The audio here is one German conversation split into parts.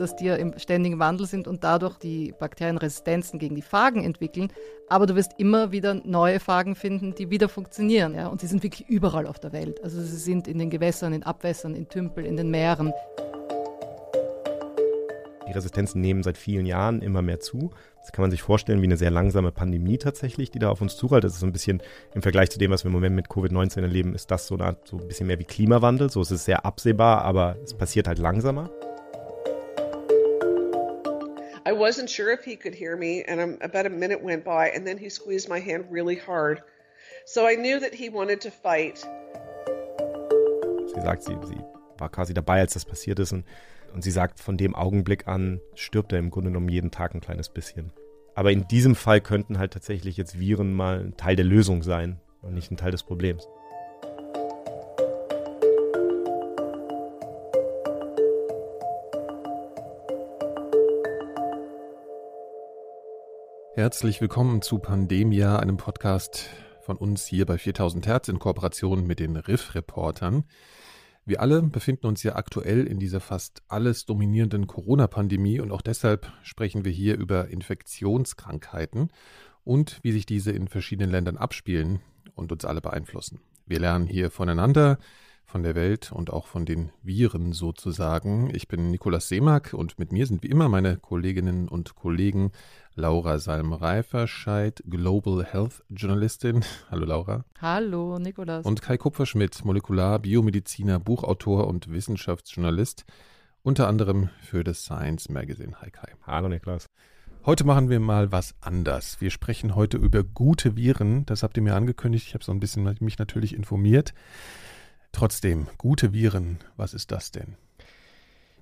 dass die ja im ständigen Wandel sind und dadurch die Bakterien Resistenzen gegen die Phagen entwickeln. Aber du wirst immer wieder neue Phagen finden, die wieder funktionieren. Ja? Und sie sind wirklich überall auf der Welt. Also sie sind in den Gewässern, in Abwässern, in Tümpel, in den Meeren. Die Resistenzen nehmen seit vielen Jahren immer mehr zu. Das kann man sich vorstellen wie eine sehr langsame Pandemie tatsächlich, die da auf uns zurollt. Das ist so ein bisschen im Vergleich zu dem, was wir im Moment mit Covid-19 erleben, ist das so, eine Art, so ein bisschen mehr wie Klimawandel. So ist es sehr absehbar, aber es passiert halt langsamer. I wasn't sure if he could hear me, and um, about a minute went by, and then he squeezed my hand really hard. So I knew that he wanted to fight. Sie sagt, sie, sie war quasi dabei, als das passiert ist und und sie sagt, von dem Augenblick an stirbt er im Grunde genommen jeden Tag ein kleines bisschen. Aber in diesem Fall könnten halt tatsächlich jetzt Viren mal ein Teil der Lösung sein und nicht ein Teil des Problems. Herzlich willkommen zu Pandemia, einem Podcast von uns hier bei 4000 Hertz in Kooperation mit den Riff-Reportern. Wir alle befinden uns ja aktuell in dieser fast alles dominierenden Corona-Pandemie und auch deshalb sprechen wir hier über Infektionskrankheiten und wie sich diese in verschiedenen Ländern abspielen und uns alle beeinflussen. Wir lernen hier voneinander, von der Welt und auch von den Viren sozusagen. Ich bin Nikolaus Seemack und mit mir sind wie immer meine Kolleginnen und Kollegen Laura Salm-Reiferscheid, Global Health Journalistin. Hallo Laura. Hallo Nikolaus. Und Kai Kupferschmidt, Molekular, Biomediziner, Buchautor und Wissenschaftsjournalist, unter anderem für das Science Magazine. Hi Kai. Hallo Nikolaus. Heute machen wir mal was anders. Wir sprechen heute über gute Viren. Das habt ihr mir angekündigt. Ich habe so ein bisschen mich natürlich informiert. Trotzdem, gute Viren, was ist das denn?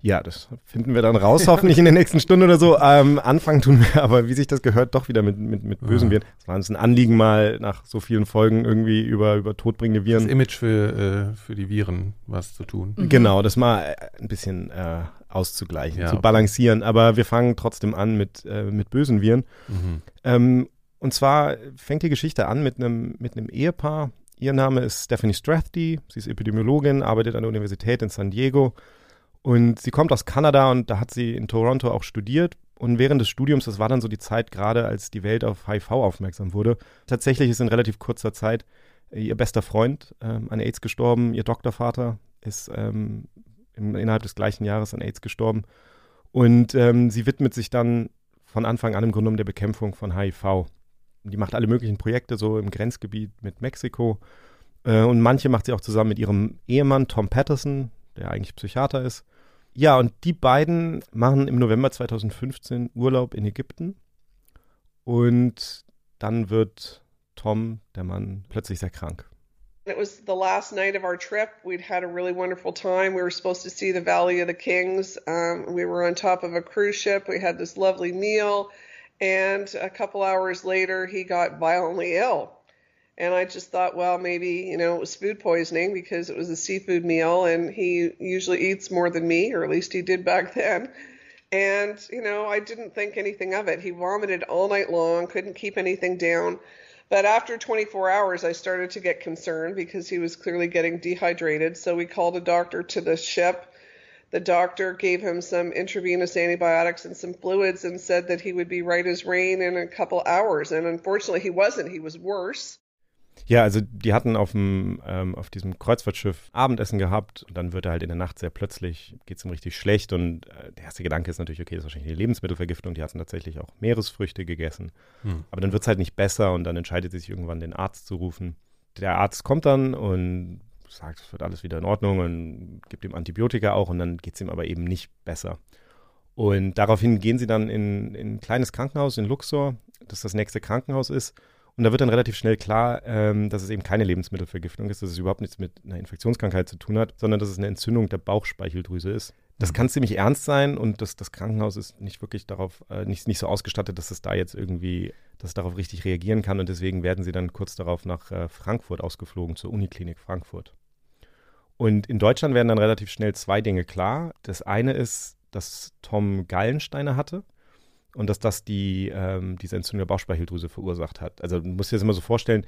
Ja, das finden wir dann raus, hoffentlich in der nächsten Stunde oder so. Ähm, anfangen tun wir aber, wie sich das gehört, doch wieder mit, mit, mit bösen Viren. Es war uns ein Anliegen, mal nach so vielen Folgen irgendwie über, über todbringende Viren. Das Image für, äh, für die Viren was zu tun. Mhm. Genau, das mal äh, ein bisschen äh, auszugleichen, ja, zu balancieren. Aber wir fangen trotzdem an mit, äh, mit bösen Viren. Mhm. Ähm, und zwar fängt die Geschichte an mit einem mit einem Ehepaar. Ihr Name ist Stephanie Strathdy. Sie ist Epidemiologin, arbeitet an der Universität in San Diego und sie kommt aus Kanada und da hat sie in Toronto auch studiert. Und während des Studiums, das war dann so die Zeit gerade, als die Welt auf HIV aufmerksam wurde, tatsächlich ist in relativ kurzer Zeit äh, ihr bester Freund ähm, an AIDS gestorben, ihr Doktorvater ist ähm, im, innerhalb des gleichen Jahres an AIDS gestorben. Und ähm, sie widmet sich dann von Anfang an im Grunde um der Bekämpfung von HIV. Die macht alle möglichen Projekte so im Grenzgebiet mit Mexiko. Äh, und manche macht sie auch zusammen mit ihrem Ehemann Tom Patterson, der eigentlich Psychiater ist. Ja, und die beiden machen im November 2015 Urlaub in Ägypten. Und dann wird Tom, der Mann, plötzlich sehr krank. It was the last night of our trip. We'd had a really wonderful time. We were supposed to see the Valley of the Kings. Um, we were on top of a cruise ship. We had this lovely meal. And a couple hours later, he got violently ill. And I just thought, well, maybe, you know, it was food poisoning because it was a seafood meal and he usually eats more than me, or at least he did back then. And, you know, I didn't think anything of it. He vomited all night long, couldn't keep anything down. But after 24 hours, I started to get concerned because he was clearly getting dehydrated. So we called a doctor to the ship. The doctor gave him some intravenous antibiotics and some fluids and said that he would be right as rain in a couple hours. And unfortunately, he wasn't. He was worse. Ja, also die hatten auf, dem, ähm, auf diesem Kreuzfahrtschiff Abendessen gehabt und dann wird er halt in der Nacht sehr plötzlich, geht es ihm richtig schlecht und äh, der erste Gedanke ist natürlich, okay, das ist wahrscheinlich eine Lebensmittelvergiftung, die hatten tatsächlich auch Meeresfrüchte gegessen. Hm. Aber dann wird es halt nicht besser und dann entscheidet sie sich irgendwann den Arzt zu rufen. Der Arzt kommt dann und sagt, es wird alles wieder in Ordnung und gibt ihm Antibiotika auch und dann geht es ihm aber eben nicht besser. Und daraufhin gehen sie dann in, in ein kleines Krankenhaus in Luxor, das das nächste Krankenhaus ist und da wird dann relativ schnell klar, ähm, dass es eben keine Lebensmittelvergiftung ist, dass es überhaupt nichts mit einer Infektionskrankheit zu tun hat, sondern dass es eine Entzündung der Bauchspeicheldrüse ist. Das mhm. kann ziemlich ernst sein und das, das Krankenhaus ist nicht wirklich darauf, äh, nicht, nicht so ausgestattet, dass es da jetzt irgendwie, dass es darauf richtig reagieren kann und deswegen werden sie dann kurz darauf nach äh, Frankfurt ausgeflogen, zur Uniklinik Frankfurt. Und in Deutschland werden dann relativ schnell zwei Dinge klar. Das eine ist, dass Tom Gallensteine hatte und dass das die, ähm, diese Entzündung der Bauchspeicheldrüse verursacht hat. Also du musst dir das immer so vorstellen,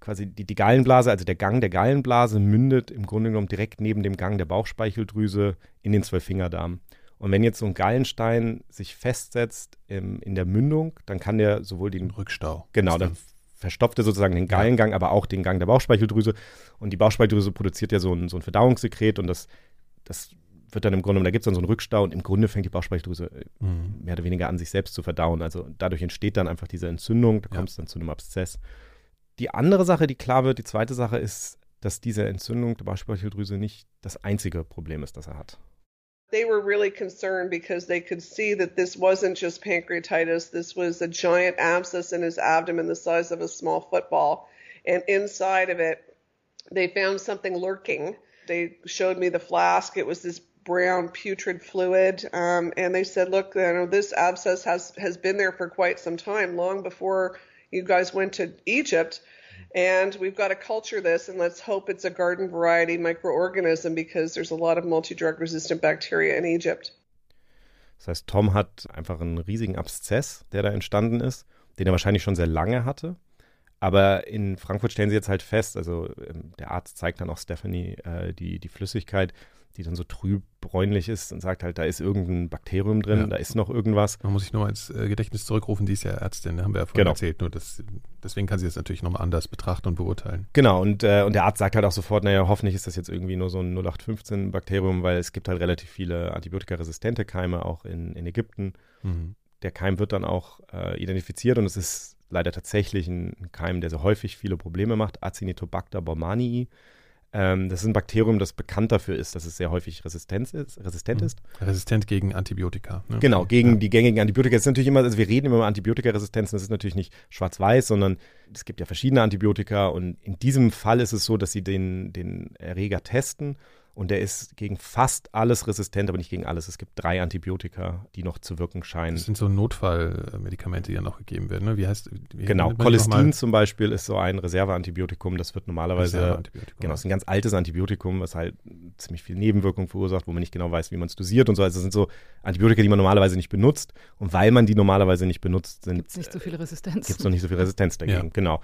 quasi die, die Gallenblase, also der Gang der Gallenblase mündet im Grunde genommen direkt neben dem Gang der Bauchspeicheldrüse in den Zwölffingerdarm. Und wenn jetzt so ein Gallenstein sich festsetzt im, in der Mündung, dann kann der sowohl den Rückstau. Genau, dann verstopft er sozusagen den Gallengang, aber auch den Gang der Bauchspeicheldrüse. Und die Bauchspeicheldrüse produziert ja so ein, so ein Verdauungssekret und das, das wird dann im Grunde, da gibt es dann so einen Rückstau und im Grunde fängt die Bauchspeicheldrüse äh, mhm. mehr oder weniger an, sich selbst zu verdauen. Also dadurch entsteht dann einfach diese Entzündung, da kommt es dann zu einem Abszess. Die andere Sache, die klar wird, die zweite Sache ist, dass diese Entzündung der Bauchspeicheldrüse nicht das einzige Problem ist, das er hat. They were really concerned because they could see that this wasn't just pancreatitis. This was a giant abscess in his abdomen the size of a small football. And inside of it, they found something lurking. They showed me the flask. It was this brown putrid fluid. Um, and they said, look, you know, this abscess has, has been there for quite some time, long before you guys went to Egypt. And we've got to culture this, and let's hope it's a garden variety microorganism because there's a lot of multi drug resistant bacteria in Egypt. Das heißt, Tom hat einfach einen riesigen Abszess, der da entstanden ist, den er wahrscheinlich schon sehr lange hatte. Aber in Frankfurt stellen sie jetzt halt fest, also ähm, der Arzt zeigt dann auch Stephanie äh, die, die Flüssigkeit die dann so trüb bräunlich ist und sagt halt, da ist irgendein Bakterium drin, ja. da ist noch irgendwas. Man muss sich nur ins äh, Gedächtnis zurückrufen, die ist ja Ärztin, da haben wir ja vorhin genau. erzählt, nur das, deswegen kann sie das natürlich nochmal anders betrachten und beurteilen. Genau, und, äh, und der Arzt sagt halt auch sofort, naja, hoffentlich ist das jetzt irgendwie nur so ein 0815-Bakterium, weil es gibt halt relativ viele antibiotikaresistente Keime auch in, in Ägypten. Mhm. Der Keim wird dann auch äh, identifiziert und es ist leider tatsächlich ein Keim, der so häufig viele Probleme macht, Acinetobacter baumannii. Ähm, das ist ein Bakterium, das bekannt dafür ist, dass es sehr häufig resistent ist. Resistent, mhm. ist. resistent gegen Antibiotika. Ne? Genau, gegen ja. die gängigen Antibiotika. Es ist natürlich immer, also wir reden immer über Antibiotikaresistenzen, das ist natürlich nicht schwarz-weiß, sondern es gibt ja verschiedene Antibiotika und in diesem Fall ist es so, dass sie den, den Erreger testen und der ist gegen fast alles resistent, aber nicht gegen alles. Es gibt drei Antibiotika, die noch zu wirken scheinen. Das sind so Notfallmedikamente, die ja noch gegeben werden. Ne? Wie heißt wie Genau, Cholestin zum Beispiel ist so ein Reserveantibiotikum. Das wird normalerweise. Genau, es ist ein ganz altes Antibiotikum, was halt ziemlich viel Nebenwirkung verursacht, wo man nicht genau weiß, wie man es dosiert und so. Also es sind so Antibiotika, die man normalerweise nicht benutzt. Und weil man die normalerweise nicht benutzt, gibt es nicht so viel Resistenz. Gibt es noch nicht so viel Resistenz dagegen, ja. genau.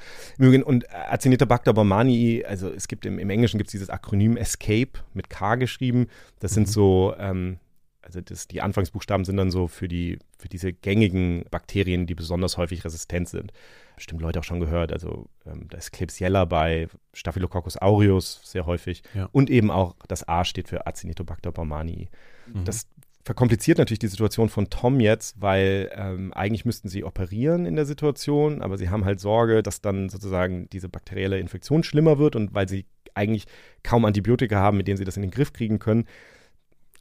Und Acinetobacter baumannii, also es gibt im, im Englischen gibt es dieses Akronym ESCAPE mit K geschrieben. Das sind mhm. so, ähm, also das, die Anfangsbuchstaben sind dann so für, die, für diese gängigen Bakterien, die besonders häufig resistent sind. Bestimmt Leute auch schon gehört. Also ähm, da ist Klebsiella bei Staphylococcus aureus sehr häufig. Ja. Und eben auch das A steht für Acinetobacter baumannii. Mhm. Das verkompliziert natürlich die Situation von Tom jetzt, weil ähm, eigentlich müssten sie operieren in der Situation, aber sie haben halt Sorge, dass dann sozusagen diese bakterielle Infektion schlimmer wird und weil sie eigentlich kaum Antibiotika haben, mit denen sie das in den Griff kriegen können.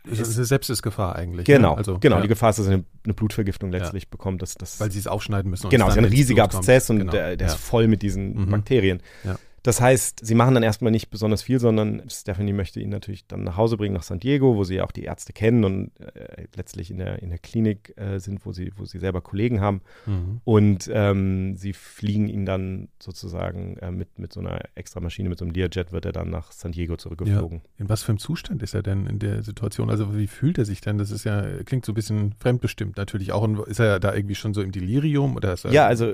Das ist eine Sepsisgefahr eigentlich. Genau, ne? also, genau. Ja. Die Gefahr ist, dass eine, eine Blutvergiftung letztlich ja. bekommt. Dass, dass, Weil sie es aufschneiden müssen. Genau, es ist ein riesiger Abszess und genau. der, der ja. ist voll mit diesen mhm. Bakterien. Ja. Das heißt, sie machen dann erstmal nicht besonders viel, sondern Stephanie möchte ihn natürlich dann nach Hause bringen nach San Diego, wo sie ja auch die Ärzte kennen und äh, letztlich in der, in der Klinik äh, sind, wo sie, wo sie selber Kollegen haben. Mhm. Und ähm, sie fliegen ihn dann sozusagen äh, mit, mit so einer extra Maschine, mit so einem Learjet, wird er dann nach San Diego zurückgeflogen. Ja. In was für einem Zustand ist er denn in der Situation? Also wie fühlt er sich denn? Das ist ja, klingt so ein bisschen fremdbestimmt natürlich auch. Und ist er da irgendwie schon so im Delirium? Oder ja, also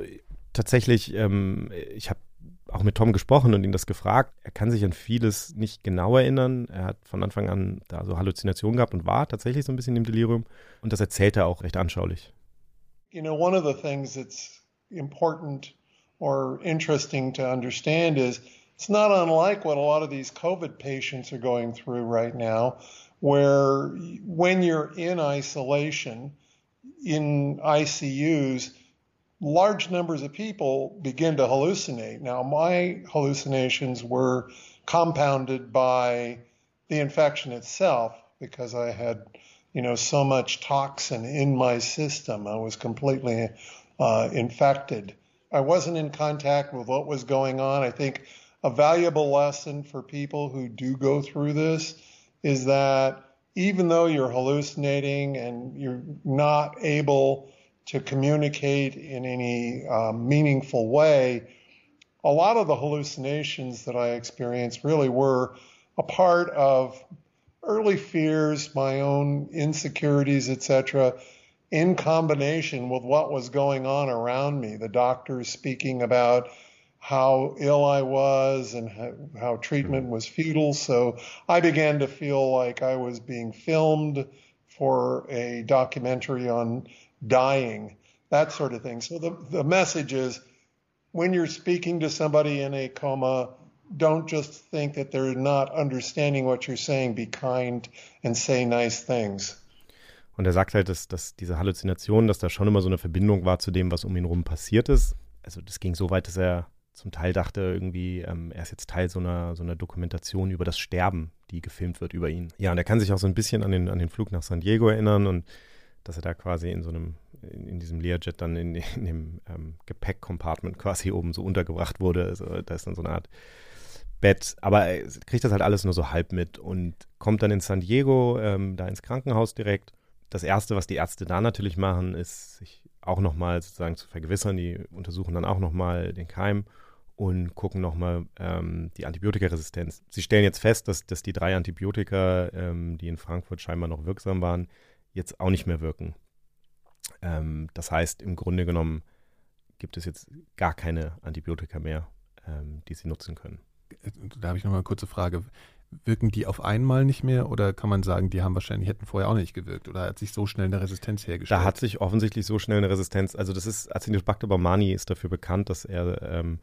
tatsächlich, ähm, ich habe auch mit Tom gesprochen und ihn das gefragt. Er kann sich an vieles nicht genau erinnern. Er hat von Anfang an da so Halluzinationen gehabt und war tatsächlich so ein bisschen im Delirium. Und das erzählt er auch recht anschaulich. You know, one of the things that's important or interesting to understand is it's not unlike what a lot of these COVID patients are going through right now, where when you're in isolation in ICUs, large numbers of people begin to hallucinate. Now, my hallucinations were compounded by the infection itself because I had, you know, so much toxin in my system. I was completely uh, infected. I wasn't in contact with what was going on. I think a valuable lesson for people who do go through this is that even though you're hallucinating and you're not able to communicate in any um, meaningful way, a lot of the hallucinations that I experienced really were a part of early fears, my own insecurities, etc., in combination with what was going on around me. The doctors speaking about how ill I was and how, how treatment was futile. So I began to feel like I was being filmed for a documentary on dying, that sort of thing. So the, the message is when you're speaking to somebody in a coma, don't just think that they're not understanding what you're saying. Be kind and say nice things. Und er sagt halt, dass, dass diese Halluzination, dass da schon immer so eine Verbindung war zu dem, was um ihn rum passiert ist. Also das ging so weit, dass er zum Teil dachte irgendwie, ähm, er ist jetzt Teil so einer, so einer Dokumentation über das Sterben, die gefilmt wird über ihn. Ja, und er kann sich auch so ein bisschen an den, an den Flug nach San Diego erinnern und dass er da quasi in so einem, in, in diesem Learjet dann in, in dem ähm, Gepäckcompartment quasi oben so untergebracht wurde. Also da ist dann so eine Art Bett, aber er kriegt das halt alles nur so halb mit und kommt dann in San Diego, ähm, da ins Krankenhaus direkt. Das Erste, was die Ärzte da natürlich machen, ist sich auch nochmal sozusagen zu vergewissern. Die untersuchen dann auch nochmal den Keim und gucken nochmal ähm, die Antibiotikaresistenz. Sie stellen jetzt fest, dass, dass die drei Antibiotika, ähm, die in Frankfurt scheinbar noch wirksam waren, jetzt auch nicht mehr wirken. Ähm, das heißt, im Grunde genommen gibt es jetzt gar keine Antibiotika mehr, ähm, die sie nutzen können da habe ich noch mal eine kurze Frage. Wirken die auf einmal nicht mehr oder kann man sagen, die haben wahrscheinlich, hätten vorher auch nicht gewirkt oder hat sich so schnell eine Resistenz hergestellt? Da hat sich offensichtlich so schnell eine Resistenz, also das ist, Acinetobacter baumani ist dafür bekannt, dass er ähm,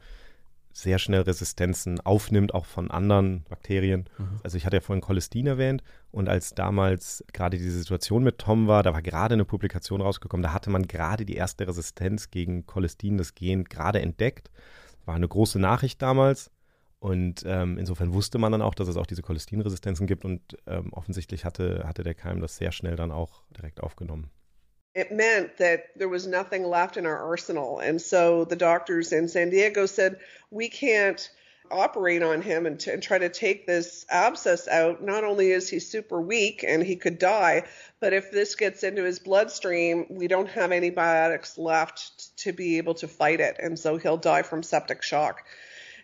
sehr schnell Resistenzen aufnimmt, auch von anderen Bakterien. Mhm. Also ich hatte ja vorhin Cholestin erwähnt und als damals gerade diese Situation mit Tom war, da war gerade eine Publikation rausgekommen, da hatte man gerade die erste Resistenz gegen Cholestin, das Gen, gerade entdeckt. War eine große Nachricht damals und ähm, insofern wusste man dann auch, dass es auch diese Cholestinresistenzen gibt und ähm, offensichtlich hatte, hatte der Keim das sehr schnell dann auch direkt aufgenommen. It meant that there was nothing left in our arsenal. And so the doctors in San Diego said, we can't operate on him and, and, try to take this abscess out. Not only is he super weak and he could die, but if this gets into his bloodstream, we don't have antibiotics left to be able to fight it. And so he'll die from septic shock.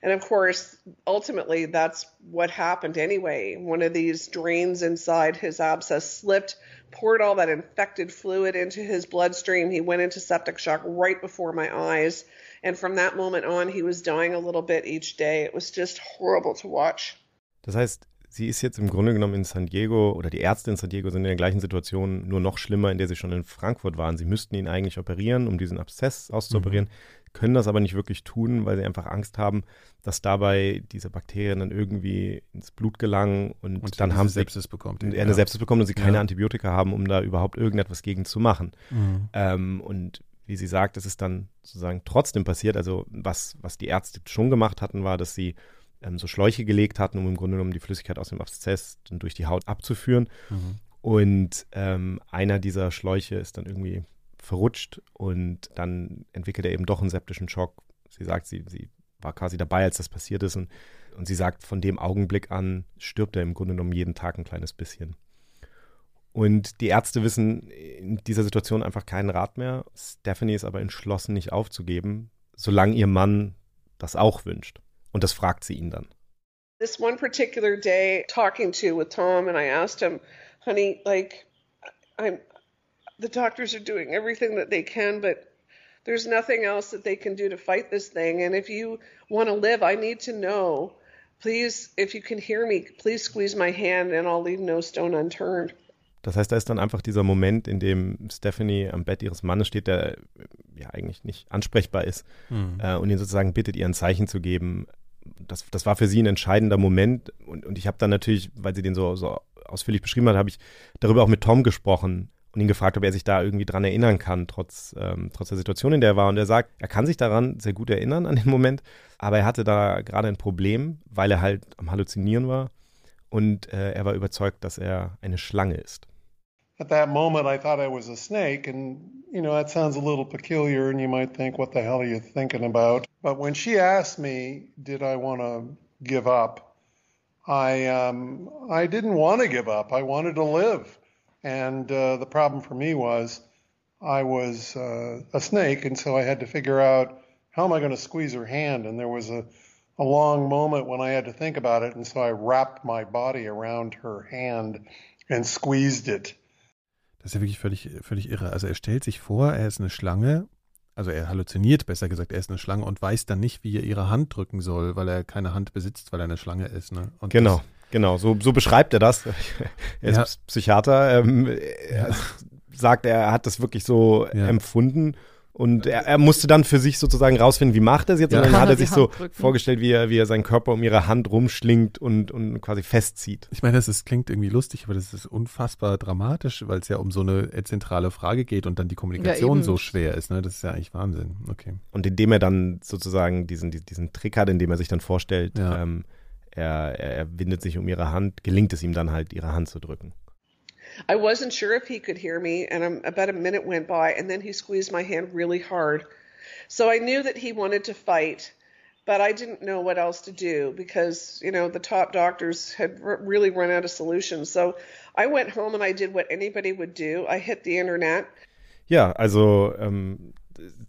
And of course, ultimately, that's what happened anyway. One of these drains inside his abscess slipped, poured all that infected fluid into his bloodstream. He went into septic shock right before my eyes. And from that moment on, he was dying a little bit each day. It was just horrible to watch. Das heißt, sie ist jetzt im Grunde genommen in San Diego oder die Ärzte in San Diego sind in der gleichen Situation, nur noch schlimmer, in der sie schon in Frankfurt waren. Sie müssten ihn eigentlich operieren, um diesen Abszess auszuoperieren. Mhm können das aber nicht wirklich tun, weil sie einfach Angst haben, dass dabei diese Bakterien dann irgendwie ins Blut gelangen und, und dann haben sie Sepsis bekommt. Eine ja. Sepsis bekommt und sie keine ja. Antibiotika haben, um da überhaupt irgendetwas gegen zu machen. Mhm. Ähm, und wie sie sagt, es ist dann sozusagen trotzdem passiert. Also was, was die Ärzte schon gemacht hatten, war, dass sie ähm, so Schläuche gelegt hatten, um im Grunde genommen die Flüssigkeit aus dem Abszess durch die Haut abzuführen. Mhm. Und ähm, einer dieser Schläuche ist dann irgendwie verrutscht und dann entwickelt er eben doch einen septischen Schock. Sie sagt, sie, sie war quasi dabei, als das passiert ist und, und sie sagt, von dem Augenblick an stirbt er im Grunde genommen jeden Tag ein kleines bisschen. Und die Ärzte wissen in dieser Situation einfach keinen Rat mehr. Stephanie ist aber entschlossen, nicht aufzugeben, solange ihr Mann das auch wünscht. Und das fragt sie ihn dann. This one particular day, talking to with Tom, and I asked him, honey, like, I'm, the doctors are doing everything that they can, but there's nothing else that they can do to fight this thing. And if you want to live, I need to know. Please, if you can hear me, please squeeze my hand and I'll leave no stone unturned. Das heißt, da ist dann einfach dieser Moment, in dem Stephanie am Bett ihres Mannes steht, der ja eigentlich nicht ansprechbar ist mhm. äh, und ihn sozusagen bittet, ihr ein Zeichen zu geben. Das, das war für sie ein entscheidender Moment und, und ich habe dann natürlich, weil sie den so, so ausführlich beschrieben hat, habe ich darüber auch mit Tom gesprochen, und ihn gefragt, ob er sich da irgendwie dran erinnern kann, trotz, ähm, trotz der Situation, in der er war. Und er sagt, er kann sich daran sehr gut erinnern an den Moment, aber er hatte da gerade ein Problem, weil er halt am Halluzinieren war und äh, er war überzeugt, dass er eine Schlange ist. At that moment, I thought I was a snake, and you know that sounds a little peculiar, and you might think, "What the hell are you thinking about?" But when she asked me, "Did I want to give up?" I um, I didn't want to give up. I wanted to live. And uh, the problem for me was I was uh, a snake, and so I had to figure out how am I going to squeeze her hand. And there was a, a long moment when I had to think about it, and so I wrapped my body around her hand and squeezed it. Das ist ja wirklich völlig, völlig irre. Also er stellt sich vor, er ist eine Schlange, also er halluziniert, besser gesagt, er ist eine Schlange und weiß dann nicht, wie er ihre Hand drücken soll, weil er keine Hand besitzt, weil er eine Schlange ist. Ne? Und genau. Genau, so, so beschreibt er das. er ist Ja. Psychiater. Ähm, er sagt, er hat das wirklich so Ja. empfunden. Und er, er musste dann für sich sozusagen rausfinden, wie macht er es jetzt. Ja. Und dann hat er sich so vorgestellt, wie er, wie er seinen Körper um ihre Hand rumschlingt und, und quasi festzieht. Ich meine, das ist, klingt irgendwie lustig, aber das ist unfassbar dramatisch, weil es ja um so eine zentrale Frage geht und dann die Kommunikation so schwer ist. Ne? Das ist ja eigentlich Wahnsinn. Okay. Und indem er dann sozusagen diesen, diesen Trick hat, indem er sich dann vorstellt, Ja. ähm, er, er, windet sich um ihre Hand, gelingt es ihm dann halt, ihre Hand zu drücken. I wasn't sure if he could hear me, and um, about a minute went by, and then he squeezed my hand really hard. So I knew that he wanted to fight, but I didn't know what else to do because, you know, the top doctors had r- really run out of solutions. So I went home and I did what anybody would do. I hit the internet. Ja, also ähm,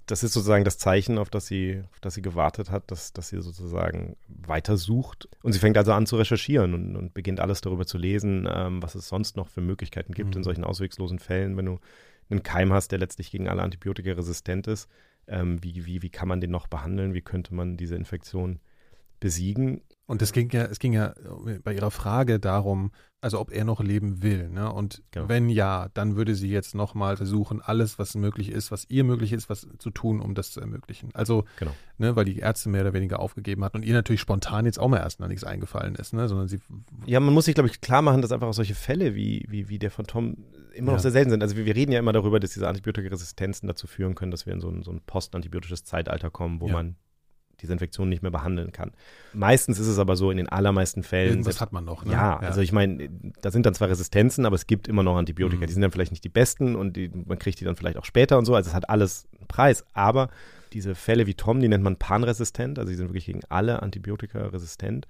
das ist sozusagen das Zeichen, auf das sie, auf das sie gewartet hat, dass, dass sie sozusagen weitersucht. Und sie fängt also an zu recherchieren und, und beginnt alles darüber zu lesen, ähm, was es sonst noch für Möglichkeiten gibt Mhm. in solchen ausweglosen Fällen, wenn du einen Keim hast, der letztlich gegen alle Antibiotika resistent ist. Ähm, wie, wie, wie kann man den noch behandeln? Wie könnte man diese Infektion besiegen? Und es ging ja, es ging ja bei ihrer Frage darum, also ob er noch leben will. Ne? Und Genau. wenn ja, dann würde sie jetzt nochmal versuchen, alles, was möglich ist, was ihr möglich ist, was zu tun, um das zu ermöglichen. Also, Genau. ne, weil die Ärzte mehr oder weniger aufgegeben hat und ihr natürlich spontan jetzt auch mal erstmal nichts eingefallen ist, ne? sondern sie Ja, man muss sich, glaube ich, klar machen, dass einfach auch solche Fälle wie, wie, wie der von Tom immer Ja. noch sehr selten sind. Also wir, wir reden ja immer darüber, dass diese Antibiotikaresistenzen dazu führen können, dass wir in so ein, so ein postantibiotisches Zeitalter kommen, wo Ja. man diese Infektion nicht mehr behandeln kann. Meistens ist es aber so, in den allermeisten Fällen. irgendwas selbst- hat man noch. Ne? ja, also ich meine, da sind dann zwar Resistenzen, aber es gibt immer noch Antibiotika. Mhm. Die sind dann vielleicht nicht die besten und die, man kriegt die dann vielleicht auch später und so. Also es hat alles einen Preis. Aber diese Fälle wie Tom, die nennt man panresistent, also die sind wirklich gegen alle Antibiotika resistent.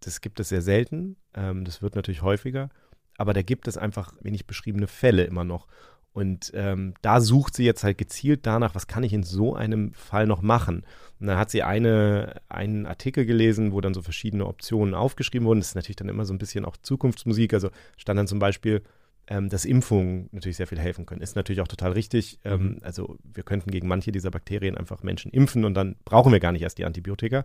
Das gibt es sehr selten. Ähm, das wird natürlich häufiger. Aber da gibt es einfach wenig beschriebene Fälle immer noch. Und ähm, da sucht sie jetzt halt gezielt danach, was kann ich in so einem Fall noch machen. Und dann hat sie eine, einen Artikel gelesen, wo dann so verschiedene Optionen aufgeschrieben wurden. Das ist natürlich dann immer so ein bisschen auch Zukunftsmusik. Also stand dann zum Beispiel, ähm, dass Impfungen natürlich sehr viel helfen können. Ist natürlich auch total richtig. Ähm, also wir könnten gegen manche dieser Bakterien einfach Menschen impfen und dann brauchen wir gar nicht erst die Antibiotika.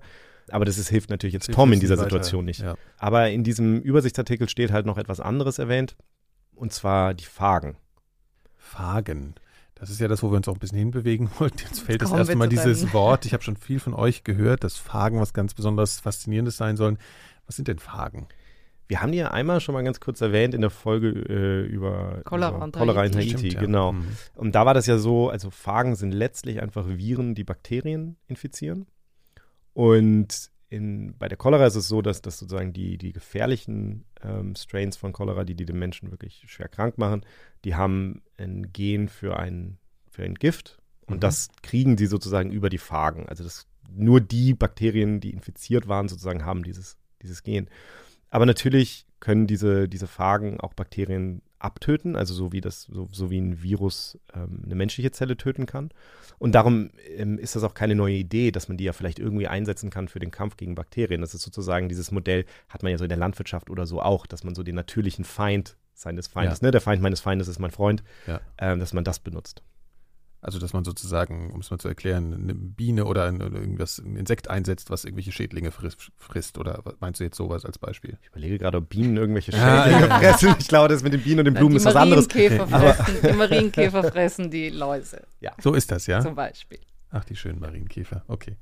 Aber das ist, hilft natürlich jetzt Hilft Tom in dieser nicht weiter. Situation nicht. Ja. Aber in diesem Übersichtsartikel steht halt noch etwas anderes erwähnt. Und zwar die Phagen. Phagen. Das ist ja das, wo wir uns auch ein bisschen hinbewegen wollten. Jetzt fällt das Kommen erste wir Mal zu dieses deinem- Wort. Ich habe schon viel von euch gehört, dass Phagen was ganz besonders Faszinierendes sein sollen. Was sind denn Phagen? Wir haben die ja einmal schon mal ganz kurz erwähnt in der Folge äh, über Cholera über und Cholera in Haiti. Haiti. Stimmt, ja. Genau. Mhm. Und da war das ja so, also Phagen sind letztlich einfach Viren, die Bakterien infizieren. Und in, bei der Cholera ist es so, dass, dass sozusagen die, die gefährlichen ähm, Strains von Cholera, die, die den Menschen wirklich schwer krank machen, die haben ein Gen für ein, für ein Gift. Und Mhm. das kriegen die sozusagen über die Phagen. Also das, nur die Bakterien, die infiziert waren, sozusagen haben dieses, dieses Gen. Aber natürlich können diese, diese Phagen auch Bakterien abtöten, also so wie das, so, so wie ein Virus ähm, eine menschliche Zelle töten kann. Und darum ähm, ist das auch keine neue Idee, dass man die ja vielleicht irgendwie einsetzen kann für den Kampf gegen Bakterien. Das ist sozusagen dieses Modell, hat man ja so in der Landwirtschaft oder so auch, dass man so den natürlichen Feind seines Feindes, Ja. ne, der Feind meines Feindes ist mein Freund, Ja. ähm, dass man das benutzt. Also, dass man sozusagen, um es mal zu erklären, eine Biene oder ein, irgendwas, ein Insekt einsetzt, was irgendwelche Schädlinge frisst, frisst. Oder meinst du jetzt sowas als Beispiel? Ich überlege gerade, ob Bienen irgendwelche Ja, Schädlinge ja. fressen. Ich glaube, das mit den Bienen und den Blumen die ist was anderes. Marienkäfer fressen, die Marienkäfer fressen die Läuse So ist das, ja? zum Beispiel. Ach, die schönen Marienkäfer. Okay.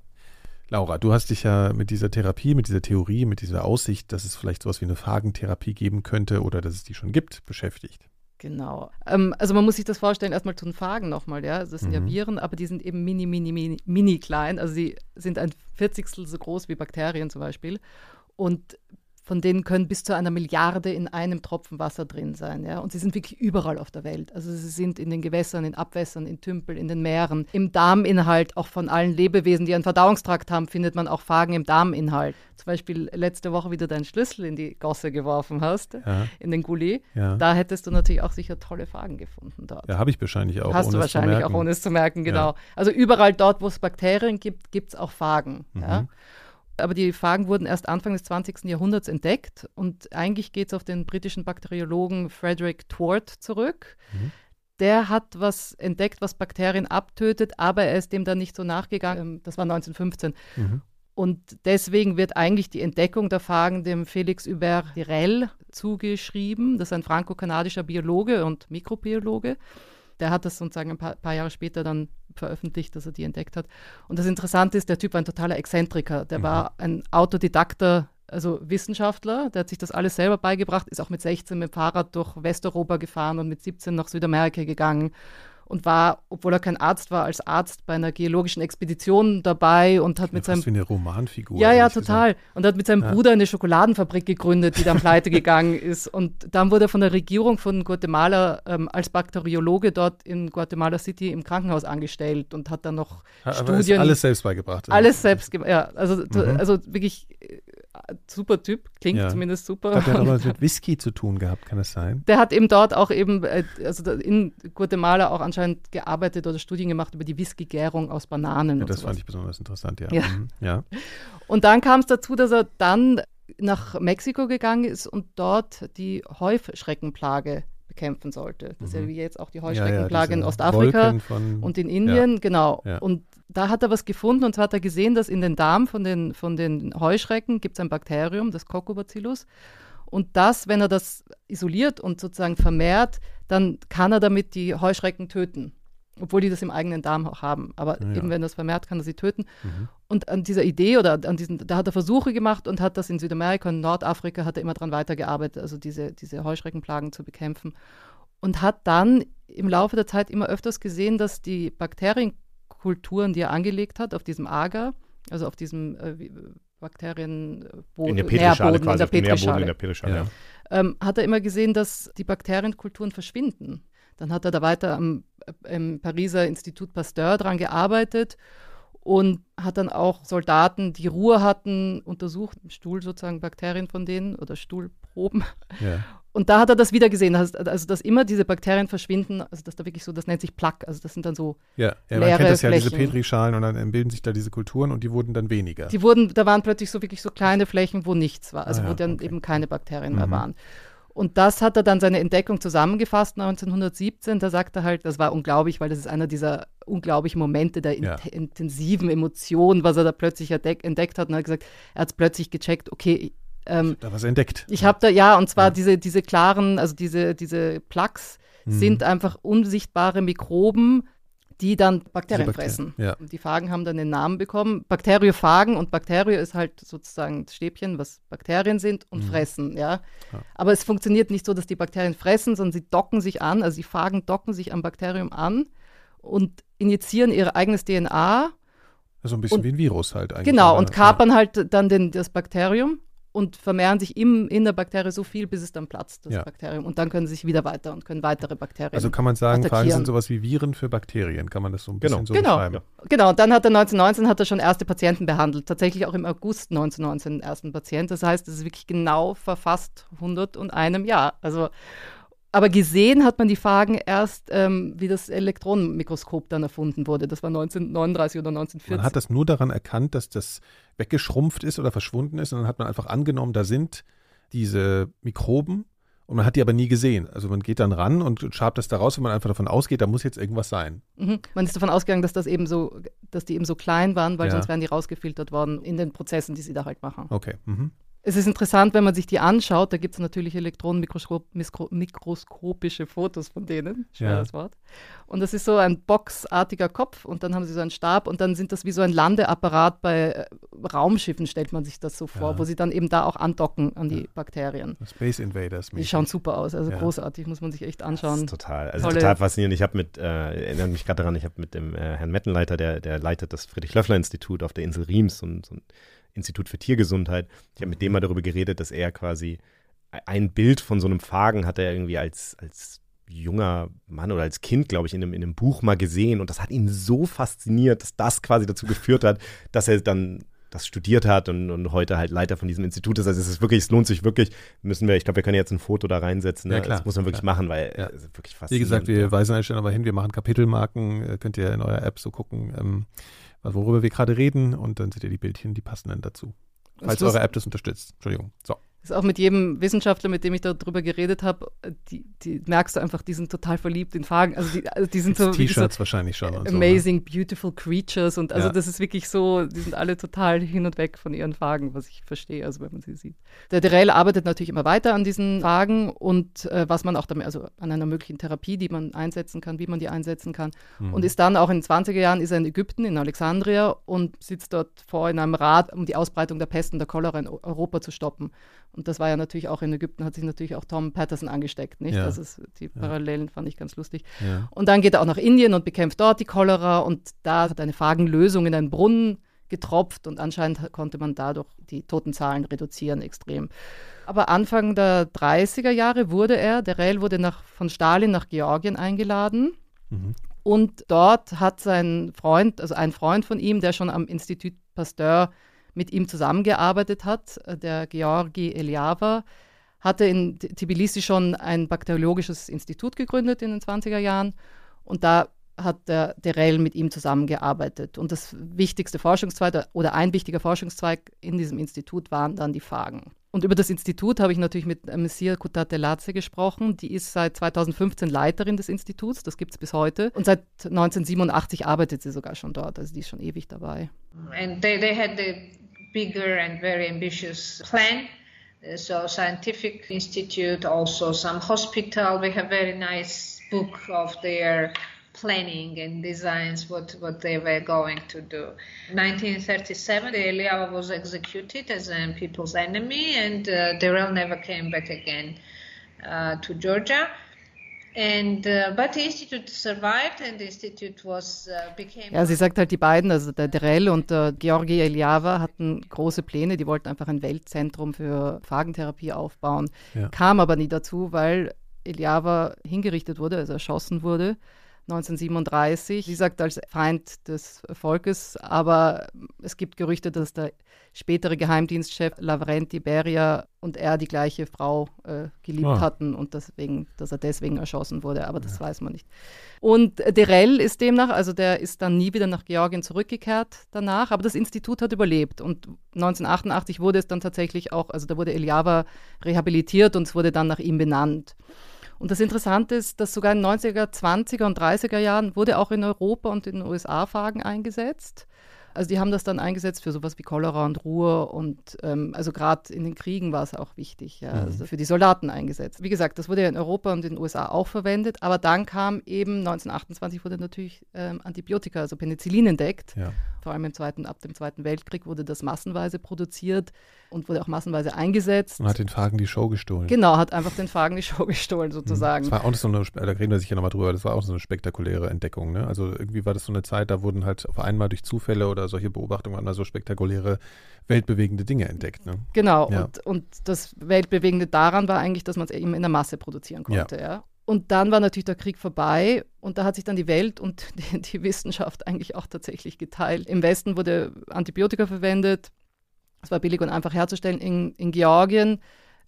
Laura, du hast dich ja mit dieser Therapie, mit dieser Theorie, mit dieser Aussicht, dass es vielleicht sowas wie eine Phagentherapie geben könnte oder dass es die schon gibt, beschäftigt. Genau. Ähm, also man muss sich das vorstellen, erstmal zu den Phagen nochmal, ja. Also Das sind Mhm. ja Viren, aber die sind eben mini, mini, mini, mini klein. Also sie sind ein Vierzigstel so groß wie Bakterien zum Beispiel. Und von denen können bis zu einer Milliarde in einem Tropfen Wasser drin sein. Ja? Und sie sind wirklich überall auf der Welt. Also sie sind in den Gewässern, in Abwässern, in Tümpel, in den Meeren. Im Darminhalt auch von allen Lebewesen, die einen Verdauungstrakt haben, findet man auch Phagen im Darminhalt. Zum Beispiel letzte Woche wieder deinen Schlüssel in die Gosse geworfen hast, Ja, in den Gully. ja. Da hättest du natürlich auch sicher tolle Fragen gefunden dort. ja habe ich wahrscheinlich auch. Hast ohne du es zu wahrscheinlich auch ohne es zu merken, genau. Also überall dort, wo es Bakterien gibt, gibt es auch Phagen. Mhm. Ja? Aber die Phagen wurden erst Anfang des 20. Jahrhunderts entdeckt und eigentlich geht es auf den britischen Bakteriologen Frederick Twort zurück. Mhm. Der hat was entdeckt, was Bakterien abtötet, aber er ist dem dann nicht so nachgegangen. Ähm, Das war 1915. Mhm. Und deswegen wird eigentlich die Entdeckung der Phagen dem Felix Hubert Direl zugeschrieben. Das ist ein franco-kanadischer Biologe und Mikrobiologe. Der hat das sozusagen ein paar, paar, Jahre später dann veröffentlicht, dass er die entdeckt hat. Und das Interessante ist, der Typ war ein totaler Exzentriker. Der mhm. war ein Autodidakter, also Wissenschaftler. Der hat sich das alles selber beigebracht, ist auch mit 16 mit dem Fahrrad durch Westeuropa gefahren und mit 17 nach Südamerika gegangen und war, obwohl er kein Arzt war, als Arzt bei einer geologischen Expedition dabei und hat mit seinem. wie eine Romanfigur. Ja, ja, total. Gesagt. Und hat mit seinem ja. Bruder eine Schokoladenfabrik gegründet, die dann pleite gegangen ist. Und dann wurde er von der Regierung von Guatemala ähm, als Bakteriologe dort in Guatemala City im Krankenhaus angestellt und hat dann noch Aber Studien. alles selbst beigebracht. Alles selbst, ja. Also, mhm. also wirklich äh, super Typ, klingt ja. zumindest super. Hat er aber was mit Whisky zu tun gehabt, kann es sein? Der hat eben dort auch eben, äh, also in Guatemala auch anscheinend gearbeitet oder Studien gemacht über die Whisky-Gärung aus Bananen. Ja, das sowas. fand ich besonders interessant, ja. Ja. Mhm. ja. Und dann kam es dazu, dass er dann nach Mexiko gegangen ist und dort die Heuschreckenplage bekämpfen sollte. Das mhm. ist ja wie jetzt auch die Heuschreckenplage ja, ja, in Ostafrika und in Indien, ja. genau. Und da hat er was gefunden und zwar hat er gesehen, dass in den Darm von den, von den Heuschrecken gibt es ein Bakterium, das Coccobacillus. Und das, wenn er das isoliert und sozusagen vermehrt, dann kann er damit die Heuschrecken töten. Obwohl die das im eigenen Darm auch haben. Aber ja. eben wenn das vermehrt, kann er sie töten. Mhm. Und an dieser Idee oder an diesen, da hat er Versuche gemacht und hat das in Südamerika und Nordafrika hat er immer daran weitergearbeitet, also diese, diese Heuschreckenplagen zu bekämpfen. Und hat dann im Laufe der Zeit immer öfters gesehen, dass die Bakterienkulturen, die er angelegt hat, auf diesem Agar, also auf diesem äh, Bakterienboden, in der Petrischale, quasi, in der Petrischale, in der Petrischale ja. ähm, hat er immer gesehen, dass die Bakterienkulturen verschwinden. Dann hat er da weiter am im Pariser Institut Pasteur daran gearbeitet und hat dann auch Soldaten, die Ruhe hatten, untersucht, im Stuhl sozusagen Bakterien von denen oder Stuhlproben. Ja. Und da hat er das wieder gesehen, also, also dass immer diese Bakterien verschwinden, also dass da wirklich so, das nennt sich Plaque, also das sind dann so Ja, ja man kennt das ja, Flächen. diese Petrischalen und dann bilden sich da diese Kulturen und die wurden dann weniger. Die wurden, da waren plötzlich so wirklich so kleine Flächen, wo nichts war, also ah, ja, wo dann okay. eben keine Bakterien mhm. mehr waren. Und das hat er dann seine Entdeckung zusammengefasst 1917. Da sagt er halt, das war unglaublich, weil das ist einer dieser unglaublichen Momente der ja. intensiven Emotionen, was er da plötzlich entdeckt hat. Und er hat gesagt, er hat es plötzlich gecheckt, okay, ähm, ich da was entdeckt. Ich habe da, ja, und zwar ja. diese, diese klaren, also diese, diese Plaques mhm. sind einfach unsichtbare Mikroben, die dann Bakterien, Bakterien fressen. Ja. Die Phagen haben dann den Namen bekommen. Bakteriophagen und Bakterio ist halt sozusagen das Stäbchen, was Bakterien sind und mhm. fressen, ja? ja. Aber es funktioniert nicht so, dass die Bakterien fressen, sondern sie docken sich an, also die Phagen docken sich am Bakterium an und injizieren ihr eigenes DNA. Also ein bisschen und, wie ein Virus halt eigentlich. Genau, und kapern ja. halt dann den, das Bakterium und vermehren sich im, in der Bakterie so viel, bis es dann platzt, das ja. Bakterium. Und dann können sie sich wieder weiter und können weitere Bakterien Also kann man sagen, Fragen sind sowas wie Viren für Bakterien. Kann man das so ein bisschen genau. so genau. beschreiben? Ja. Genau, und dann hat er 1919 hat er schon erste Patienten behandelt. Tatsächlich auch im August 1919 den ersten Patienten. Das heißt, es ist wirklich genau verfasst 100 und einem Jahr. Also aber gesehen hat man die Phagen erst, ähm, wie das Elektronenmikroskop dann erfunden wurde. Das war 1939 oder 1940. Man hat das nur daran erkannt, dass das weggeschrumpft ist oder verschwunden ist. Und dann hat man einfach angenommen, da sind diese Mikroben und man hat die aber nie gesehen. Also man geht dann ran und schabt das da raus, wenn man einfach davon ausgeht, da muss jetzt irgendwas sein. Mhm. Man ist davon ausgegangen, dass das eben so, dass die eben so klein waren, weil ja. sonst wären die rausgefiltert worden in den Prozessen, die sie da halt machen. Okay. Mhm. Es ist interessant, wenn man sich die anschaut, da gibt es natürlich elektronenmikroskopische Fotos von denen, schweres ja. Wort. Und das ist so ein boxartiger Kopf und dann haben sie so einen Stab und dann sind das wie so ein Landeapparat bei äh, Raumschiffen, stellt man sich das so vor, ja. wo sie dann eben da auch andocken an die ja. Bakterien. Space Invaders. Die schauen super aus, also großartig, muss man sich echt anschauen. total, also Tolle. total faszinierend. Ich habe mit, äh, erinnere mich gerade daran, ich habe mit dem äh, Herrn Mettenleiter, der, der leitet das Friedrich-Löffler-Institut auf der Insel Riems und, und Institut für Tiergesundheit. Ich habe mit dem mal darüber geredet, dass er quasi ein Bild von so einem Phagen hat er irgendwie als, als junger Mann oder als Kind, glaube ich, in einem, in einem Buch mal gesehen und das hat ihn so fasziniert, dass das quasi dazu geführt hat, dass er dann das studiert hat und, und heute halt Leiter von diesem Institut ist. Also es ist wirklich, es lohnt sich wirklich, müssen wir, ich glaube, wir können jetzt ein Foto da reinsetzen. Ne? Ja, klar. Das muss man wirklich klar. machen, weil ja. es wirklich faszinierend. Wie gesagt, wir weisen eine Stelle aber hin, wir machen Kapitelmarken, äh, könnt ihr in eurer App so gucken. Ähm, worüber wir gerade reden und dann seht ihr die Bildchen, die passenden dazu. Falls eure App das unterstützt. Entschuldigung. So. Ist auch mit jedem Wissenschaftler, mit dem ich darüber geredet habe, die, die merkst du einfach, die sind total verliebt in Fragen. Also die, also die sind so T-Shirts so wahrscheinlich schon. amazing, so, ne? beautiful creatures und also ja. das ist wirklich so, die sind alle total hin und weg von ihren Fragen, was ich verstehe, also wenn man sie sieht. Der Derell arbeitet natürlich immer weiter an diesen Fragen und äh, was man auch damit, also an einer möglichen Therapie, die man einsetzen kann, wie man die einsetzen kann. Mhm. Und ist dann auch in den 20er Jahren ist er in Ägypten, in Alexandria und sitzt dort vor in einem Rat, um die Ausbreitung der Pest und der Cholera in Europa zu stoppen. Und das war ja natürlich auch in Ägypten, hat sich natürlich auch Tom Patterson angesteckt, nicht? Ja. Das ist, die Parallelen fand ich ganz lustig. Ja. Und dann geht er auch nach Indien und bekämpft dort die Cholera und da hat eine Fagenlösung in einen Brunnen getropft und anscheinend konnte man dadurch die Totenzahlen reduzieren extrem. Aber Anfang der 30er Jahre wurde er, der Rail wurde nach, von Stalin nach Georgien eingeladen. Mhm. Und dort hat sein Freund, also ein Freund von ihm, der schon am Institut Pasteur mit ihm zusammengearbeitet hat, äh, der Georgi Eliava, hatte in Tbilisi schon ein bakteriologisches Institut gegründet in den 20er Jahren und da hat der Derel mit ihm zusammengearbeitet. Und das wichtigste Forschungszweig oder ein wichtiger Forschungszweig in diesem Institut waren dann die Phagen. Und über das Institut habe ich natürlich mit Messir Kutate-Latze gesprochen. Die ist seit 2015 Leiterin des Instituts, das gibt es bis heute. Und seit 1987 arbeitet sie sogar schon dort, also die ist schon ewig dabei. And they, they had the bigger and very ambitious plan. Uh, so scientific institute, also some hospital. We have very nice book of their planning and designs what, what they were going to do. 1937, Eliava was executed as a people's enemy, and uh, never came back again uh, to Georgia. Ja, sie sagt halt, die beiden, also der Derell und der Georgi Eliava, hatten große Pläne. Die wollten einfach ein Weltzentrum für Phagentherapie aufbauen. Ja. Kam aber nie dazu, weil Eliava hingerichtet wurde, also erschossen wurde. 1937. Sie sagt als Feind des Volkes, aber es gibt Gerüchte, dass der spätere Geheimdienstchef Lavrenti Beria und er die gleiche Frau äh, geliebt ah. hatten und deswegen, dass er deswegen erschossen wurde, aber das ja. weiß man nicht. Und Derell ist demnach, also der ist dann nie wieder nach Georgien zurückgekehrt danach, aber das Institut hat überlebt und 1988 wurde es dann tatsächlich auch, also da wurde Eliava rehabilitiert und es wurde dann nach ihm benannt. Und das Interessante ist, dass sogar in den 90er, 20er und 30er Jahren wurde auch in Europa und in den USA Fagen eingesetzt. Also die haben das dann eingesetzt für sowas wie Cholera und Ruhe und ähm, also gerade in den Kriegen war es auch wichtig, ja, mhm. also für die Soldaten eingesetzt. Wie gesagt, das wurde ja in Europa und in den USA auch verwendet, aber dann kam eben 1928 wurde natürlich ähm, Antibiotika, also Penicillin entdeckt. Ja. Vor allem im zweiten, ab dem Zweiten Weltkrieg wurde das massenweise produziert und wurde auch massenweise eingesetzt. Und hat den Fagen die Show gestohlen. Genau, hat einfach den Fagen die Show gestohlen sozusagen. Das war auch so eine, da reden wir sicher nochmal drüber, das war auch so eine spektakuläre Entdeckung. Ne? Also irgendwie war das so eine Zeit, da wurden halt auf einmal durch Zufälle oder solche Beobachtungen einmal so spektakuläre, weltbewegende Dinge entdeckt. Ne? Genau, ja. und, und das Weltbewegende daran war eigentlich, dass man es eben in der Masse produzieren konnte. Ja. ja. Und dann war natürlich der Krieg vorbei und da hat sich dann die Welt und die, die Wissenschaft eigentlich auch tatsächlich geteilt. Im Westen wurde Antibiotika verwendet, es war billig und einfach herzustellen. In, in Georgien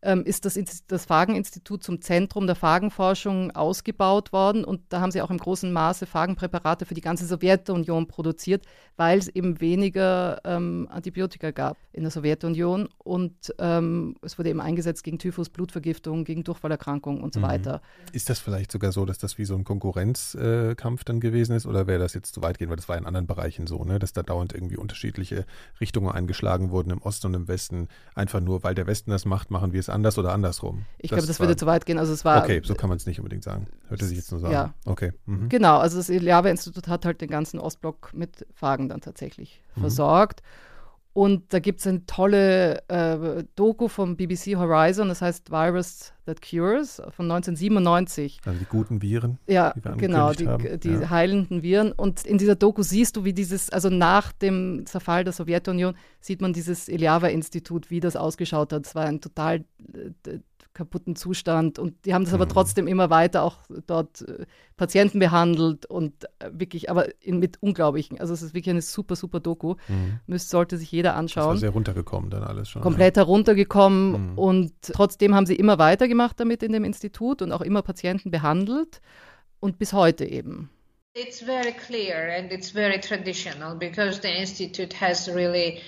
ähm, ist das, das Phageninstitut zum Zentrum der Phagenforschung ausgebaut worden und da haben sie auch im großen Maße Phagenpräparate für die ganze Sowjetunion produziert, weil es eben weniger ähm, Antibiotika gab in der Sowjetunion und ähm, es wurde eben eingesetzt gegen Typhus, Blutvergiftung, gegen Durchfallerkrankungen und so mhm. weiter. Ist das vielleicht sogar so, dass das wie so ein Konkurrenzkampf äh, dann gewesen ist oder wäre das jetzt zu weit gehen, weil das war in anderen Bereichen so, ne? dass da dauernd irgendwie unterschiedliche Richtungen eingeschlagen wurden im Osten und im Westen, einfach nur, weil der Westen das macht, machen wir es anders oder andersrum? Ich glaube, das würde zu weit gehen. Also es war, okay, so kann man es nicht unbedingt sagen. Hörte sich jetzt nur sagen. Ja. Okay. Mhm. Genau, also das Iliava-Institut hat halt den ganzen Ostblock mit Fragen dann tatsächlich mhm. versorgt. Und da gibt es eine tolle äh, Doku vom BBC Horizon, das heißt Virus That Cures von 1997. Also die guten Viren. Ja, die genau, die, die ja. heilenden Viren. Und in dieser Doku siehst du, wie dieses, also nach dem Zerfall der Sowjetunion, sieht man dieses Eliava-Institut, wie das ausgeschaut hat. Es war ein total äh, kaputten Zustand. Und die haben das aber mhm. trotzdem immer weiter auch dort äh, Patienten behandelt und äh, wirklich, aber in, mit unglaublichen. Also es ist wirklich eine super, super Doku. Mhm. Müsst, sollte sich jeder anschauen. Das war sehr runtergekommen dann alles schon. Komplett ja. heruntergekommen mhm. und trotzdem haben sie immer weitergemacht damit in dem Institut und auch immer Patienten behandelt und bis heute eben. It's very clear and it's very traditional because the institute has really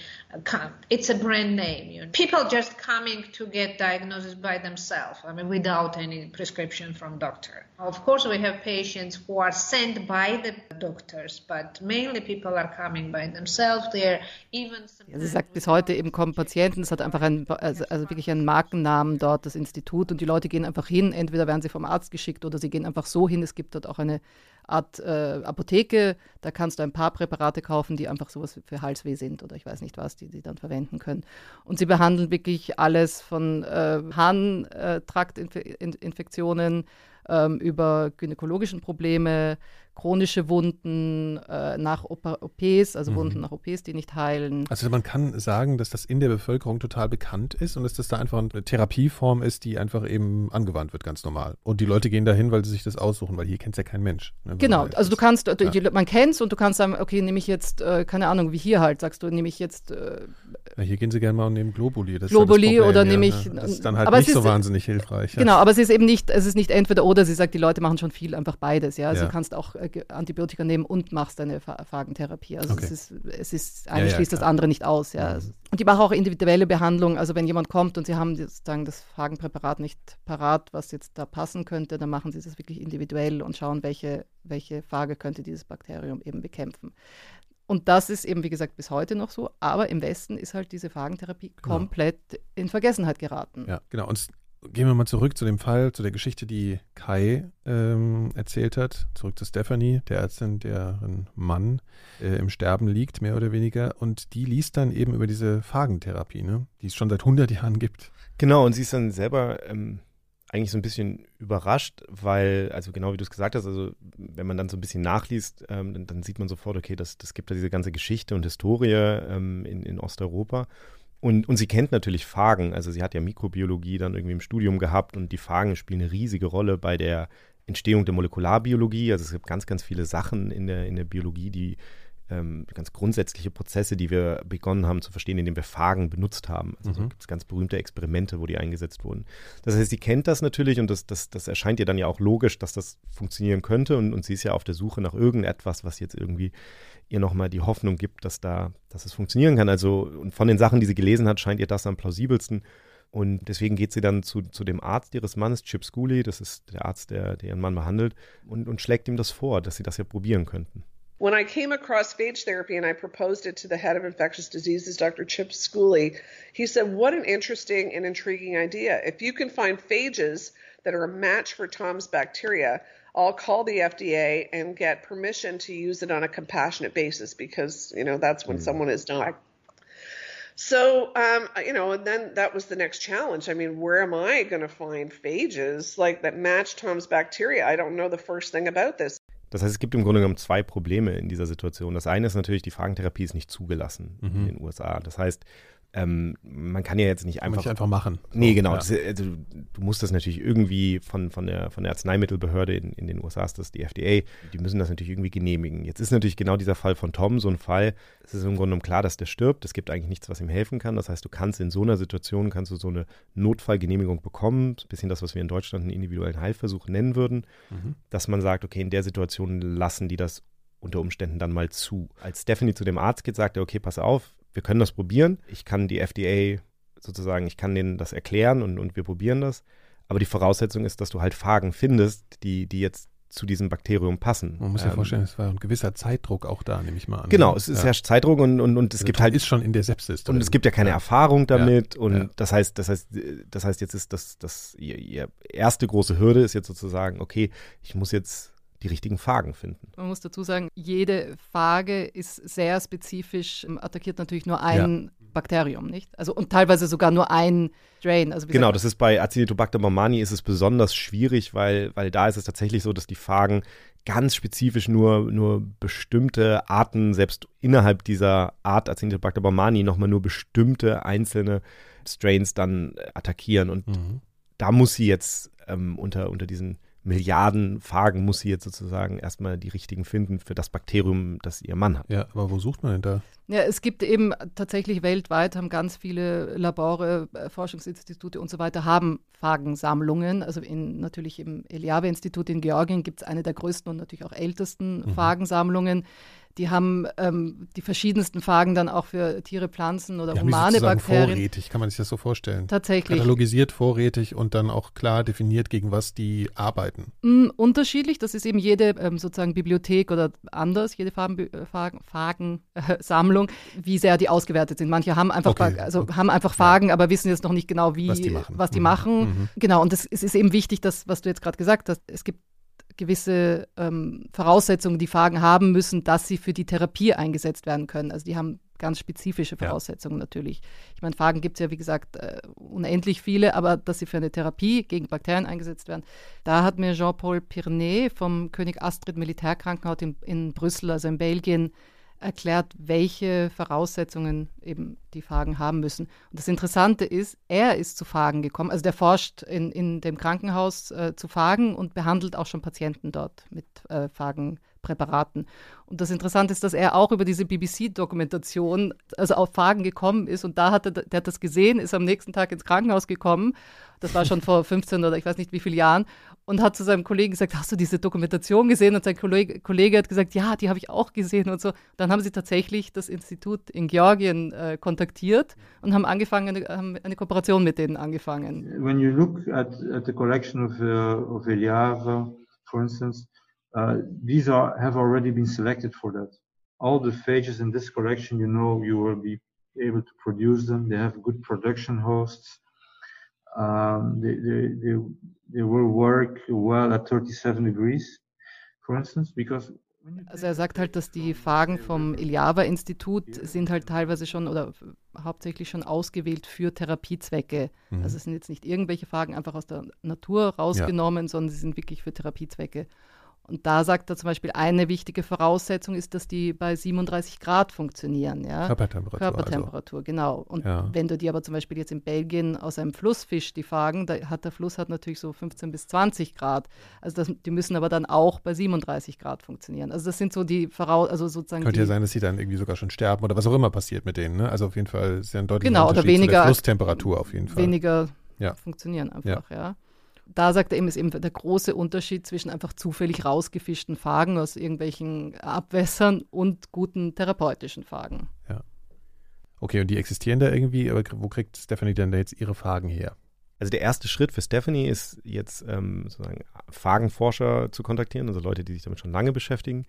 it's a brand name. You know. People just coming to get diagnosis by themselves, I mean, without any prescription from doctor. Of course, we have patients who are sent by the doctors, but mainly people are coming by themselves. They're even. Sie sagt, bis heute eben kommen Patienten, es hat einfach ein, also, also wirklich einen Markennamen dort, das Institut, und die Leute gehen einfach hin. Entweder werden sie vom Arzt geschickt oder sie gehen einfach so hin. Es gibt dort auch eine Art äh, Apotheke, da kannst du ein paar Präparate kaufen, die einfach sowas für Halsweh sind oder ich weiß nicht was, die sie dann verwenden können. Und sie behandeln wirklich alles von äh, Harntraktinfektionen ähm, über gynäkologischen Probleme, chronische Wunden äh, nach OPs, also mhm. Wunden nach OPs, die nicht heilen. Also man kann sagen, dass das in der Bevölkerung total bekannt ist und dass das da einfach eine Therapieform ist, die einfach eben angewandt wird, ganz normal. Und die Leute gehen dahin, weil sie sich das aussuchen, weil hier kennt es ja kein Mensch. Ne? Genau, also du kannst, ja. man kennt es und du kannst sagen, okay, nehme ich jetzt, äh, keine Ahnung, wie hier halt, sagst du, nehme ich jetzt äh, ja, hier gehen sie gerne mal und nehmen Globuli. Das Globuli ja oder nehme ich. Das ist dann halt nicht so ist, wahnsinnig hilfreich. Genau, aber es ist eben nicht, es ist nicht entweder oder. Sie sagt, die Leute machen schon viel, einfach beides. Ja, also du kannst auch äh, Antibiotika nehmen und machst deine Phagentherapie. Also okay. es ist, es ist eine schließt das andere nicht aus. Ja. Mhm. Und die machen auch individuelle Behandlung. Also wenn jemand kommt und sie haben sozusagen das Phagenpräparat nicht parat, was jetzt da passen könnte, dann machen sie das wirklich individuell und schauen, welche, welche Phage könnte dieses Bakterium eben bekämpfen. Und das ist eben, wie gesagt, bis heute noch so. Aber im Westen ist halt diese Phagentherapie genau. komplett in Vergessenheit geraten. Ja, genau. Und gehen wir mal zurück zu dem Fall, zu der Geschichte, die Kai ähm, erzählt hat. Zurück zu Stephanie, der Ärztin, deren Mann äh, im Sterben liegt, mehr oder weniger. Und die liest dann eben über diese Phagentherapie, ne? die es schon seit 100 Jahren gibt. Genau, und sie ist dann selber ähm, eigentlich so ein bisschen überrascht, weil, also genau wie du es gesagt hast, also wenn man dann so ein bisschen nachliest, ähm, dann, dann, sieht man sofort, okay, das, das gibt ja diese ganze Geschichte und Historie ähm, in, in Osteuropa. Und, und sie kennt natürlich Phagen, also sie hat ja Mikrobiologie dann irgendwie im Studium gehabt und die Phagen spielen eine riesige Rolle bei der Entstehung der Molekularbiologie. Also es gibt ganz, ganz viele Sachen in der, in der Biologie, die ähm, ganz grundsätzliche Prozesse, die wir begonnen haben zu verstehen, indem wir Phagen benutzt haben. Also mhm. so gibt es ganz berühmte Experimente, wo die eingesetzt wurden. Das heißt, sie kennt das natürlich und das, das, das erscheint ihr dann ja auch logisch, dass das funktionieren könnte und, und sie ist ja auf der Suche nach irgendetwas, was jetzt irgendwie ihr nochmal die Hoffnung gibt, dass da, dass es funktionieren kann. Also und von den Sachen, die sie gelesen hat, scheint ihr das am plausibelsten. Und deswegen geht sie dann zu, zu dem Arzt ihres Mannes, Chip Schooley, das ist der Arzt, der, der ihren Mann behandelt, und, und schlägt ihm das vor, dass sie das ja probieren könnten. When I came across phage therapy and I proposed it to the head of infectious diseases, Dr. Chip Schooley, he said, What an interesting and intriguing idea. If you can find phages that are a match for Tom's bacteria, I'll call the FDA and get permission to use it on a compassionate basis because, you know, that's when mm. someone is dying. So, um, you know, and then that was the next challenge. I mean, where am I going to find phages like that match Tom's bacteria? I don't know the first thing about this. Das heißt, es gibt im Grunde genommen zwei Probleme in dieser Situation. Das eine ist natürlich, die Phagentherapie ist nicht zugelassen mhm. in den USA. Das heißt, ähm, man kann ja jetzt nicht einfach. Nicht einfach machen. Nee, genau. Ja. Das, also, du musst das natürlich irgendwie von, von, der, von der Arzneimittelbehörde in, in den USA, ist das die FDA, die müssen das natürlich irgendwie genehmigen. Jetzt ist natürlich genau dieser Fall von Tom so ein Fall. Es ist im Grunde genommen klar, dass der stirbt. Es gibt eigentlich nichts, was ihm helfen kann. Das heißt, du kannst in so einer Situation, kannst du so eine Notfallgenehmigung bekommen. Ein bisschen das, was wir in Deutschland einen individuellen Heilversuch nennen würden. Mhm. Dass man sagt, okay, in der Situation lassen die das unter Umständen dann mal zu. Als Stephanie zu dem Arzt geht, sagt er, okay, pass auf, wir können das probieren. Ich kann die FDA sozusagen, ich kann denen das erklären und, und wir probieren das. Aber die Voraussetzung ist, dass du halt Phagen findest, die, die jetzt zu diesem Bakterium passen. Man muss sich ähm, vorstellen, es war ein gewisser Zeitdruck auch da, nehme ich mal an. Genau, es ist ja. herrscht Zeitdruck und, und, und es also gibt halt. ist schon in der Sepsis. Drin. Und es gibt ja keine ja. Erfahrung damit. Ja. Und das heißt, das heißt, das heißt, jetzt ist das, das ihr, ihr erste große Hürde ist jetzt sozusagen, okay, ich muss jetzt die richtigen Phagen finden. Man muss dazu sagen, jede Phage ist sehr spezifisch, ähm, attackiert natürlich nur ein ja. Bakterium, nicht? Also und teilweise sogar nur ein Strain. Also genau, das ist bei Acinetobacter baumani ist es besonders schwierig, weil, weil da ist es tatsächlich so, dass die Phagen ganz spezifisch nur, nur bestimmte Arten, selbst innerhalb dieser Art Acinetobacter baumani, nochmal nur bestimmte einzelne Strains dann attackieren. Und mhm. da muss sie jetzt ähm, unter, unter diesen Milliarden Phagen muss sie jetzt sozusagen erstmal die richtigen finden für das Bakterium, das ihr Mann hat. Ja, aber wo sucht man denn da? Ja, es gibt eben tatsächlich weltweit, haben ganz viele Labore, äh, Forschungsinstitute und so weiter, haben Phagensammlungen. Also in, natürlich im Eliave-Institut in Georgien gibt es eine der größten und natürlich auch ältesten mhm. Phagensammlungen. Die haben ähm, die verschiedensten Phagen dann auch für Tiere, Pflanzen oder Die humane haben Bakterien. Vorrätig, kann man sich das so vorstellen. Tatsächlich. Katalogisiert, vorrätig und dann auch klar definiert, gegen was die arbeiten. Mm, unterschiedlich, das ist eben jede ähm, sozusagen Bibliothek oder anders, jede Farben, äh, äh, wie sehr die ausgewertet sind. Manche haben einfach, Okay, also okay. haben einfach Phagen, aber wissen jetzt noch nicht genau, wie, Was die machen. was die Mhm. machen. Mhm. Genau, und das, es ist eben wichtig, dass, was du jetzt gerade gesagt hast, es gibt gewisse ähm, Voraussetzungen, die Phagen haben müssen, dass sie für die Therapie eingesetzt werden können. Also die haben ganz spezifische Ja. Voraussetzungen natürlich. Ich meine, Phagen gibt es ja, wie gesagt, äh, unendlich viele, aber dass sie für eine Therapie gegen Bakterien eingesetzt werden, da hat mir Jean-Paul Pirnet vom König Astrid Militärkrankenhaus in, in Brüssel, also in Belgien, erklärt, welche Voraussetzungen eben die Phagen haben müssen. Und das Interessante ist, er ist zu Phagen gekommen, also der forscht in, in dem Krankenhaus äh, zu Phagen und behandelt auch schon Patienten dort mit äh, Phagenpräparaten. Und das Interessante ist, dass er auch über diese BBC-Dokumentation, also auf Phagen gekommen ist und da hat er, der hat das gesehen, ist am nächsten Tag ins Krankenhaus gekommen, das war schon vor 15 oder ich weiß nicht wie vielen Jahren, und hat zu seinem Kollegen gesagt, hast du diese Dokumentation gesehen? Und sein Kollege, Kollege hat gesagt, ja, die habe ich auch gesehen und so. Dann haben sie tatsächlich das Institut in Georgien äh, kontaktiert und haben angefangen, eine, haben eine Kooperation mit denen angefangen. when you look at, at the collection of uh, of Eliava, for instance, uh, these are have already been selected for that. All the phages in this collection, you know, you will be able to produce them. They have good production hosts. Um, they, they, they, they will work well at 37 degrees, for instance, because Also er sagt halt, dass die Phagen vom Iliava-Institut sind halt teilweise schon oder hauptsächlich schon ausgewählt für Therapiezwecke. Mhm. Also es sind jetzt nicht irgendwelche Phagen einfach aus der Natur rausgenommen, sondern sie sind wirklich für Therapiezwecke. Und da sagt er zum Beispiel, eine wichtige Voraussetzung ist, dass die bei 37 Grad funktionieren. Ja? Körpertemperatur. Körpertemperatur, genau. Und Ja. wenn du die aber zum Beispiel jetzt in Belgien aus einem Fluss fischst, die Phagen, da hat der Fluss hat natürlich so 15 bis 20 Grad. Also das, die müssen aber dann auch bei 37 Grad funktionieren. Also das sind so die Voraus, also sozusagen Könnte ja sein, dass sie dann irgendwie sogar schon sterben oder was auch immer passiert mit denen. Ne? Also auf jeden Fall ist ja ein deutlicher Genau, oder Unterschied zu weniger- der Flusstemperatur auf jeden Fall. weniger Ja. funktionieren einfach, ja. Da sagt er eben, ist eben der große Unterschied zwischen einfach zufällig rausgefischten Phagen aus irgendwelchen Abwässern und guten therapeutischen Phagen. Okay, und die existieren da irgendwie, aber wo kriegt Stephanie denn da jetzt ihre Fragen her? Also der erste Schritt für Stephanie ist jetzt ähm, sozusagen Phagenforscher zu kontaktieren, also Leute, die sich damit schon lange beschäftigen.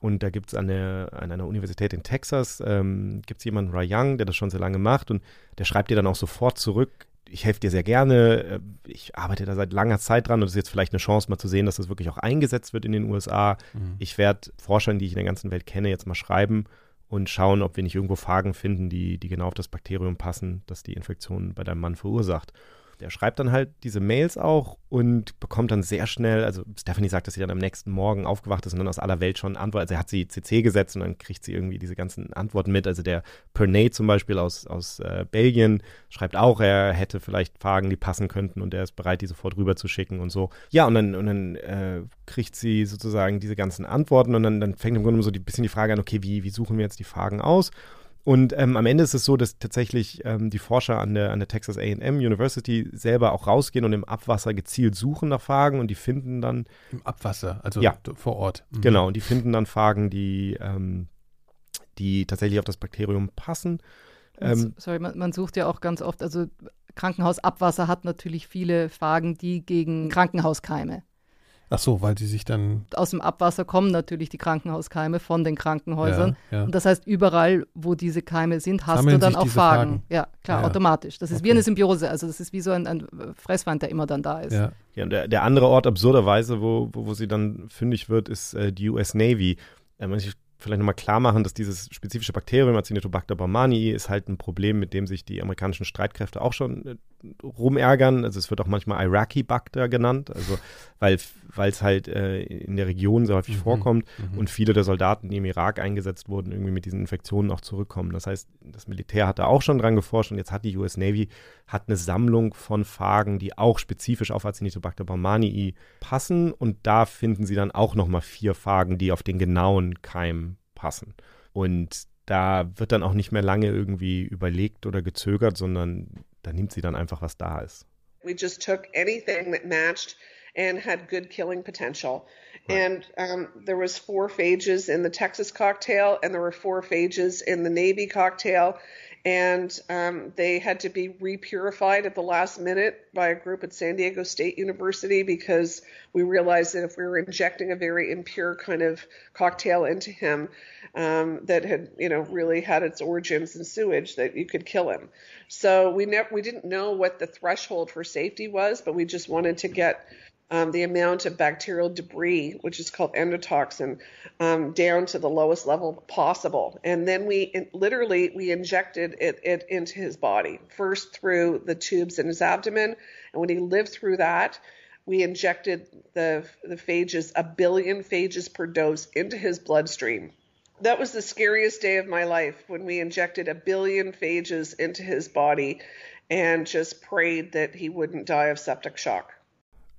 Und da gibt es an, der- an einer Universität in Texas, ähm, gibt es jemanden, Ray Young, der das schon sehr lange macht und der schreibt dir dann auch sofort zurück, ich helfe dir sehr gerne, äh, ich arbeite da seit langer Zeit dran und es ist jetzt vielleicht eine Chance mal zu sehen, dass das wirklich auch eingesetzt wird in den USA. Ich werde Forschern, die ich in der ganzen Welt kenne, jetzt mal schreiben und schauen, ob wir nicht irgendwo Phagen finden, die, die genau auf das Bakterium passen, das die Infektion bei deinem Mann verursacht. Der schreibt dann halt diese Mails auch und bekommt dann sehr schnell, also Stephanie sagt, dass sie dann am nächsten Morgen aufgewacht ist und dann aus aller Welt schon Antwort, also er hat sie CC gesetzt und dann kriegt sie irgendwie diese ganzen Antworten mit. Also der Pernay zum Beispiel aus, aus äh, Belgien schreibt auch, er hätte vielleicht Fragen, die passen könnten und er ist bereit, die sofort rüber zu schicken und so. Ja, und dann, und dann äh, kriegt sie sozusagen diese ganzen Antworten und dann, dann fängt im Grunde so ein bisschen die Frage an, okay, wie, wie suchen wir jetzt die Fragen aus? Und ähm, am Ende ist es so, dass tatsächlich ähm, die Forscher an der, an der Texas AM University selber auch rausgehen und im Abwasser gezielt suchen nach Fragen und die finden dann, Im Abwasser, also Ja. vor Ort. Mhm. genau, und die finden dann Fragen, die, ähm, die tatsächlich auf das Bakterium passen. Ähm, Sorry, man, man sucht ja auch ganz oft, also Krankenhausabwasser hat natürlich viele Phagen, die gegen Krankenhauskeime. Ach so, weil sie sich dann. Aus dem Abwasser kommen natürlich die Krankenhauskeime von den Krankenhäusern. Ja, ja. Und das heißt, überall, wo diese Keime sind, hast Sammeln du dann auch Phagen. Phagen. Ja, klar, Ja. automatisch. Das ist wie Okay. eine Symbiose. Also das ist wie so ein, ein Fressfeind, der immer dann da ist. Ja. Ja, und der, der andere Ort absurderweise, wo, wo, wo sie dann fündig wird, ist äh, die US Navy. Muss ich vielleicht nochmal klar machen, dass dieses spezifische Bakterium, Acinetobacter baumannii, ist halt ein Problem, mit dem sich die amerikanischen Streitkräfte auch schon äh, rumärgern. Also es wird auch manchmal Iraqi-Bacter genannt, also weil es halt äh, in der Region sehr häufig Mhm. vorkommt Mhm. und viele der Soldaten, die im Irak eingesetzt wurden, irgendwie mit diesen Infektionen auch zurückkommen. Das heißt, das Militär hat da auch schon dran geforscht und jetzt hat die US Navy hat eine Sammlung von Phagen, die auch spezifisch auf Acinetobacter baumannii passen und da finden sie dann auch nochmal vier Phagen, die auf den genauen Keim passen. Und da wird dann auch nicht mehr lange irgendwie überlegt oder gezögert, sondern da nimmt sie dann einfach, was da ist. We just took anything that matched and had good killing potential. Right. And um, there was four phages in the Texas cocktail, and there were four phages in the Navy cocktail, and um, they had to be repurified at the last minute by a group at San Diego State University because we realized that if we were injecting a very impure kind of cocktail into him um, that had, you know, really had its origins in sewage, that you could kill him. So we never, we didn't know what the threshold for safety was, but we just wanted to get um, the amount of bacterial debris, which is called endotoxin, um, down to the lowest level possible. And then we in, literally we injected it, it into his body first through the tubes in his abdomen, and when he lived through that, we injected the the phages a billion phages per dose into his bloodstream. That was the scariest day of my life when we injected a billion phages into his body and just prayed that he wouldn't die of septic shock.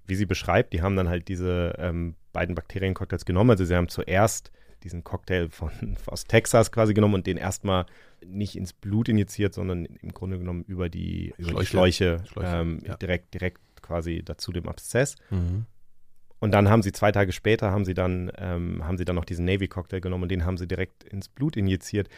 Wie sie beschreibt, die haben dann halt diese ähm, beiden Bakteriencocktails genommen. Also sie haben zuerst diesen Cocktail von, aus Texas quasi genommen und den erstmal nicht ins Blut injiziert, sondern im Grunde genommen über die, über die Schläuche, Schläuche ähm, ja. direkt, direkt quasi dazu dem Abszess. Mhm. Und dann haben sie zwei Tage später haben sie dann ähm, haben sie dann noch diesen Navy Cocktail genommen und den haben sie direkt ins Blut injiziert.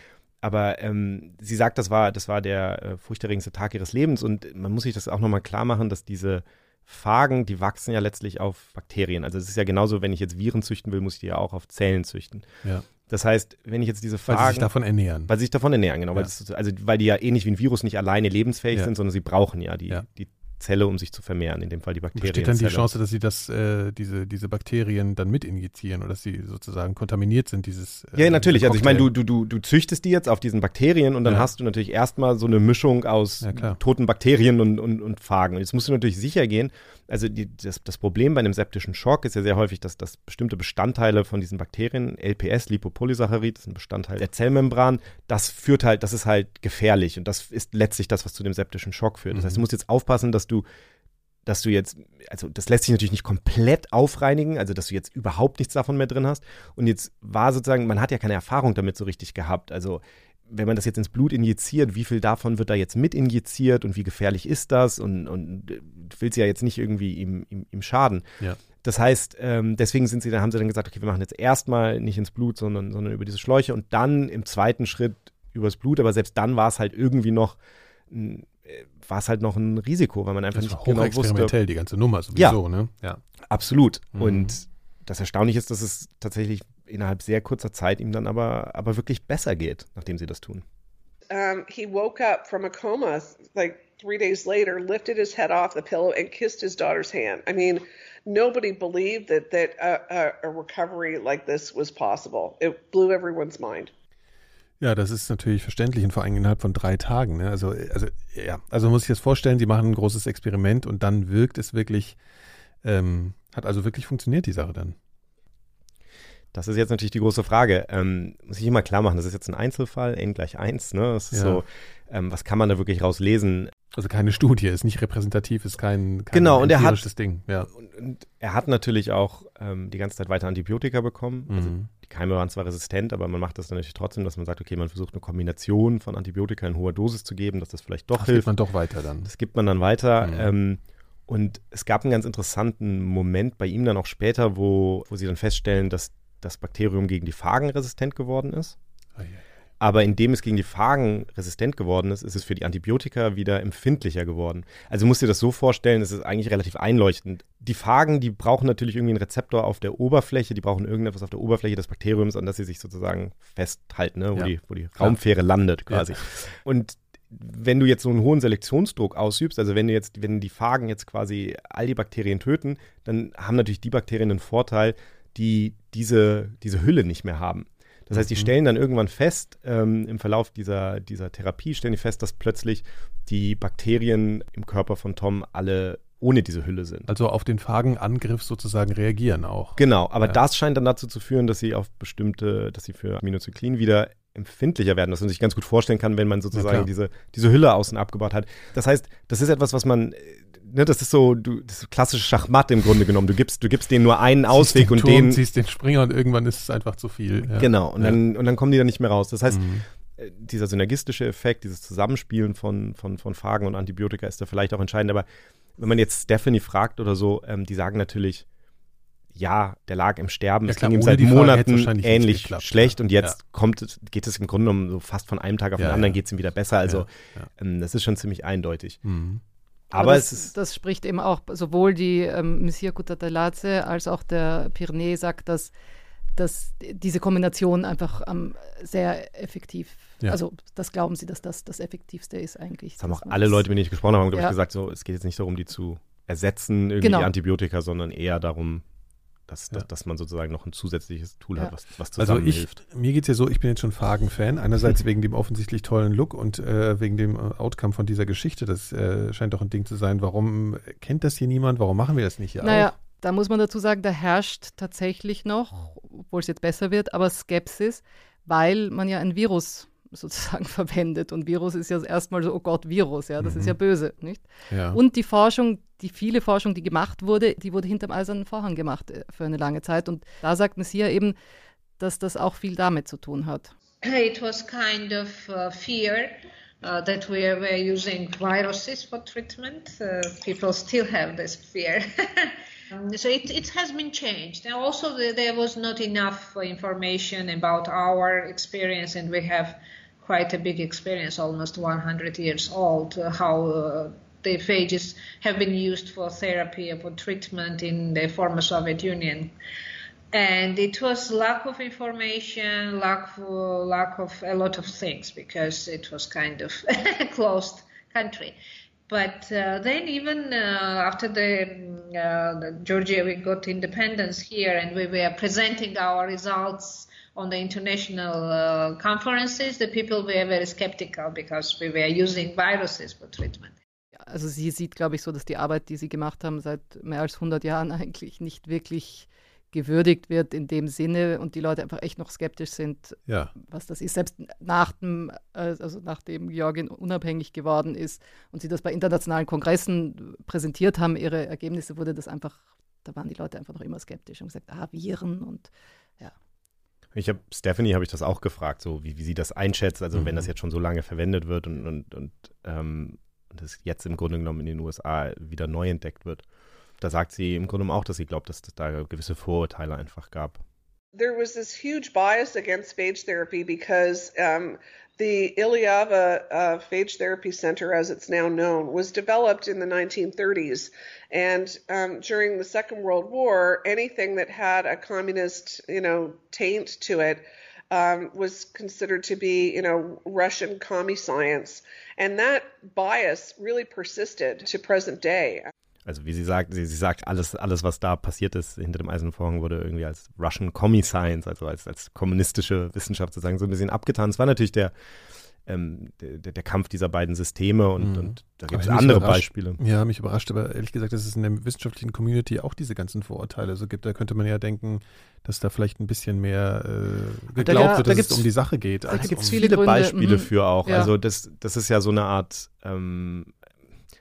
Aber ähm, sie sagt, das war das war der äh, furchterregendste Tag ihres Lebens und man muss sich das auch nochmal klar machen, dass diese Phagen, die wachsen ja letztlich auf Bakterien. Also es ist ja genauso, wenn ich jetzt Viren züchten will, muss ich die ja auch auf Zellen züchten. Ja. Das heißt, wenn ich jetzt diese Phagen. Weil sie sich davon ernähren. Weil sie sich davon ernähren, genau. Ja. Weil das, also weil die ja ähnlich wie ein Virus nicht alleine lebensfähig ja. sind, sondern sie brauchen ja die, die Zelle, um sich zu vermehren, in dem Fall die Bakterien. Besteht dann die Chance, dass sie das, äh, diese, diese Bakterien dann mit injizieren oder dass sie sozusagen kontaminiert sind, dieses. Äh, ja, natürlich. Also ich meine, du, du, du, du züchtest die jetzt auf diesen Bakterien und dann ja. hast du natürlich erstmal so eine Mischung aus ja, toten Bakterien und, und, und Phagen. Und jetzt musst du natürlich sicher gehen, also die, das, das Problem bei einem septischen Schock ist ja sehr häufig, dass, dass bestimmte Bestandteile von diesen Bakterien, LPS, Lipopolysaccharid, das ist ein Bestandteil der Zellmembran, das führt halt, das ist halt gefährlich und das ist letztlich das, was zu dem septischen Schock führt. Das heißt, du mhm. musst jetzt aufpassen, dass du dass du jetzt, also das lässt sich natürlich nicht komplett aufreinigen, also dass du jetzt überhaupt nichts davon mehr drin hast. Und jetzt war sozusagen, man hat ja keine Erfahrung damit so richtig gehabt. Also wenn man das jetzt ins Blut injiziert, wie viel davon wird da jetzt mit injiziert und wie gefährlich ist das? Und, und du willst ja jetzt nicht irgendwie ihm, ihm, ihm schaden. Ja. Das heißt, ähm, deswegen sind sie, dann haben sie dann gesagt, okay, wir machen jetzt erstmal nicht ins Blut, sondern, sondern über diese Schläuche und dann im zweiten Schritt übers Blut. Aber selbst dann war es halt irgendwie noch äh, war es halt noch ein Risiko, weil man einfach das nicht genau wusste. die ganze Nummer sowieso, ja, ne? Ja, absolut. Mhm. Und das Erstaunliche ist, dass es tatsächlich innerhalb sehr kurzer Zeit ihm dann aber, aber wirklich besser geht, nachdem sie das tun. Um, he woke up from a coma like three days later, lifted his head off the pillow and kissed his daughter's hand. I mean, nobody believed that that a, a, a recovery like this was possible. It blew everyone's mind. Ja, das ist natürlich verständlich und vor allem innerhalb von drei Tagen. Ne? Also, also, ja, also muss ich jetzt vorstellen, sie machen ein großes Experiment und dann wirkt es wirklich, ähm, hat also wirklich funktioniert die Sache dann. Das ist jetzt natürlich die große Frage. Ähm, muss ich immer klar machen, das ist jetzt ein Einzelfall, n gleich 1, ne? Das ist ja. so, ähm, was kann man da wirklich rauslesen? Also keine Studie, ist nicht repräsentativ, ist kein, kein genau, und er hat, Ding. Ja. Und, und, er hat natürlich auch ähm, die ganze Zeit weiter Antibiotika bekommen. Also mhm. Die Keime waren zwar resistent, aber man macht das natürlich trotzdem, dass man sagt, okay, man versucht eine Kombination von Antibiotika in hoher Dosis zu geben, dass das vielleicht doch Ach, hilft. Das gibt man doch weiter dann. Das gibt man dann weiter. Mhm. Ähm, und es gab einen ganz interessanten Moment bei ihm dann auch später, wo, wo sie dann feststellen, dass das Bakterium gegen die Phagen resistent geworden ist. Oh, yeah. Aber indem es gegen die Phagen resistent geworden ist, ist es für die Antibiotika wieder empfindlicher geworden. Also musst dir das so vorstellen, es ist eigentlich relativ einleuchtend. Die Phagen, die brauchen natürlich irgendwie einen Rezeptor auf der Oberfläche, die brauchen irgendetwas auf der Oberfläche des Bakteriums, an das sie sich sozusagen festhalten, ne? wo, ja. die, wo die Raumfähre ja. landet quasi. Ja. Und wenn du jetzt so einen hohen Selektionsdruck ausübst, also wenn du jetzt, wenn die Phagen jetzt quasi all die Bakterien töten, dann haben natürlich die Bakterien einen Vorteil, die diese, diese Hülle nicht mehr haben. Das heißt, die mhm. stellen dann irgendwann fest, ähm, im Verlauf dieser, dieser Therapie, stellen die fest, dass plötzlich die Bakterien im Körper von Tom alle ohne diese Hülle sind. Also auf den Phagenangriff sozusagen reagieren auch. Genau, aber ja. das scheint dann dazu zu führen, dass sie auf bestimmte, dass sie für Aminozyklin wieder empfindlicher werden, dass man sich ganz gut vorstellen kann, wenn man sozusagen diese, diese Hülle außen abgebaut hat. Das heißt, das ist etwas, was man ne, das ist so, du, das ist klassische Schachmatt im Grunde genommen. Du gibst, du gibst denen nur einen Ausweg den und den. ziehst den Springer und irgendwann ist es einfach zu viel. Ja. Genau, und, ja. dann, und dann kommen die da nicht mehr raus. Das heißt, mhm. Äh, dieser synergistische Effekt, dieses Zusammenspielen von, von, von Phagen und Antibiotika ist da vielleicht auch entscheidend, aber wenn man jetzt Stephanie fragt oder so, ähm, die sagen natürlich, ja, der lag im Sterben, Ja, es klar, ging ihm seit Monaten ähnlich geklappt, schlecht ja. und jetzt Ja. kommt es, geht es im Grunde genommen so fast von einem Tag auf den anderen ja. geht es ihm wieder besser. Also Ja, ja. Ähm, das ist schon ziemlich eindeutig. Mhm. Aber, das, es ist das spricht eben auch sowohl die ähm, Messier Kutateladze als auch der Pyrenee sagt, dass, dass diese Kombination einfach ähm, sehr effektiv, Ja. also das glauben sie, dass das das Effektivste ist eigentlich. das haben auch alle Leute, mit denen ich gesprochen habe, glaube Ja. ich, gesagt, so, es geht jetzt nicht darum, die zu ersetzen, irgendwie Genau. die Antibiotika, sondern eher darum, dass, Ja. dass, dass man sozusagen noch ein zusätzliches Tool Ja. hat, was, was Also ich, zusammenhilft. mir geht's ja so, ich bin jetzt schon Fagen-Fan. Einerseits wegen dem offensichtlich tollen Look und äh, wegen dem äh, Outcome von dieser Geschichte. Das äh, scheint doch ein Ding zu sein. Warum kennt das hier niemand? Warum machen wir das nicht hier Naja, auch? da muss man dazu sagen, da herrscht tatsächlich noch, obwohl es jetzt besser wird, aber Skepsis, weil man ja ein Virus sozusagen verwendet. Und Virus ist ja erstmal so, oh Gott, Virus, ja, das ist Mhm. ja böse, nicht? Ja. Und die Forschung, die viele Forschung, die gemacht wurde, die wurde hinterm eisernen Vorhang gemacht äh, für eine lange Zeit. Und da sagt Messias eben, dass das auch viel damit zu tun hat. it was kind of uh, fear uh, that we were using viruses for treatment. Uh, people still have this fear. So it, it has been changed. And also, the, there was not enough information about our experience, and we have quite a big experience, almost 100 years old, uh, how uh, the phages have been used for therapy or for treatment in the former Soviet Union and it was lack of information, lack of, lack of a lot of things because it was kind of a closed country. But uh, then, even uh, after the, uh, the Georgia, we got independence here, and we were presenting our results on the international uh, conferences. The people were very skeptical because we were using viruses for treatment. Also sie sieht, glaube ich, so, dass die Arbeit, die sie gemacht haben, seit mehr als 100 Jahren eigentlich nicht wirklich gewürdigt wird in dem Sinne und die Leute einfach echt noch skeptisch sind, ja. was das ist. Selbst nach dem, äh, also nachdem Georgien unabhängig geworden ist und sie das bei internationalen Kongressen präsentiert haben, ihre Ergebnisse, wurde das einfach, da waren die Leute einfach noch immer skeptisch und gesagt, ah, Viren und ja. Ich habe Stephanie habe ich das auch gefragt, so wie, wie sie das einschätzt, also Mhm. wenn das jetzt schon so lange verwendet wird und, und, und ähm, das jetzt im Grunde genommen in den USA wieder neu entdeckt wird. Da sagt sie im Grunde genommen auch, dass sie glaubt, dass es da gewisse Vorurteile einfach gab. There was this huge bias against phage therapy because um, the Ilyava uh, Phage Therapy Center, as it's now known, was developed in the 1930s. And um, during the Second World War, anything that had a communist, you know, taint to it um, was considered to be, you know, Russian commie science. And that bias really persisted to present day. Also wie sie sagt, sie, sie sagt, alles, alles, was da passiert ist hinter dem Eisernen Vorhang, wurde irgendwie als Russian Commie Science, also als, als kommunistische Wissenschaft sozusagen so ein bisschen abgetan. Es war natürlich der, ähm, der, der Kampf dieser beiden Systeme und, Mhm. und da gibt es andere Beispiele. Ja, mich überrascht, aber ehrlich gesagt, dass es in der wissenschaftlichen Community auch diese ganzen Vorurteile so gibt. Da könnte man ja denken, dass da vielleicht ein bisschen mehr äh, geglaubt ja- wird, da dass gibt's- es um die Sache geht. Da als gibt es um, viele viele Beispiele mhm. für auch. Ja. Also das, das ist ja so eine Art, ähm,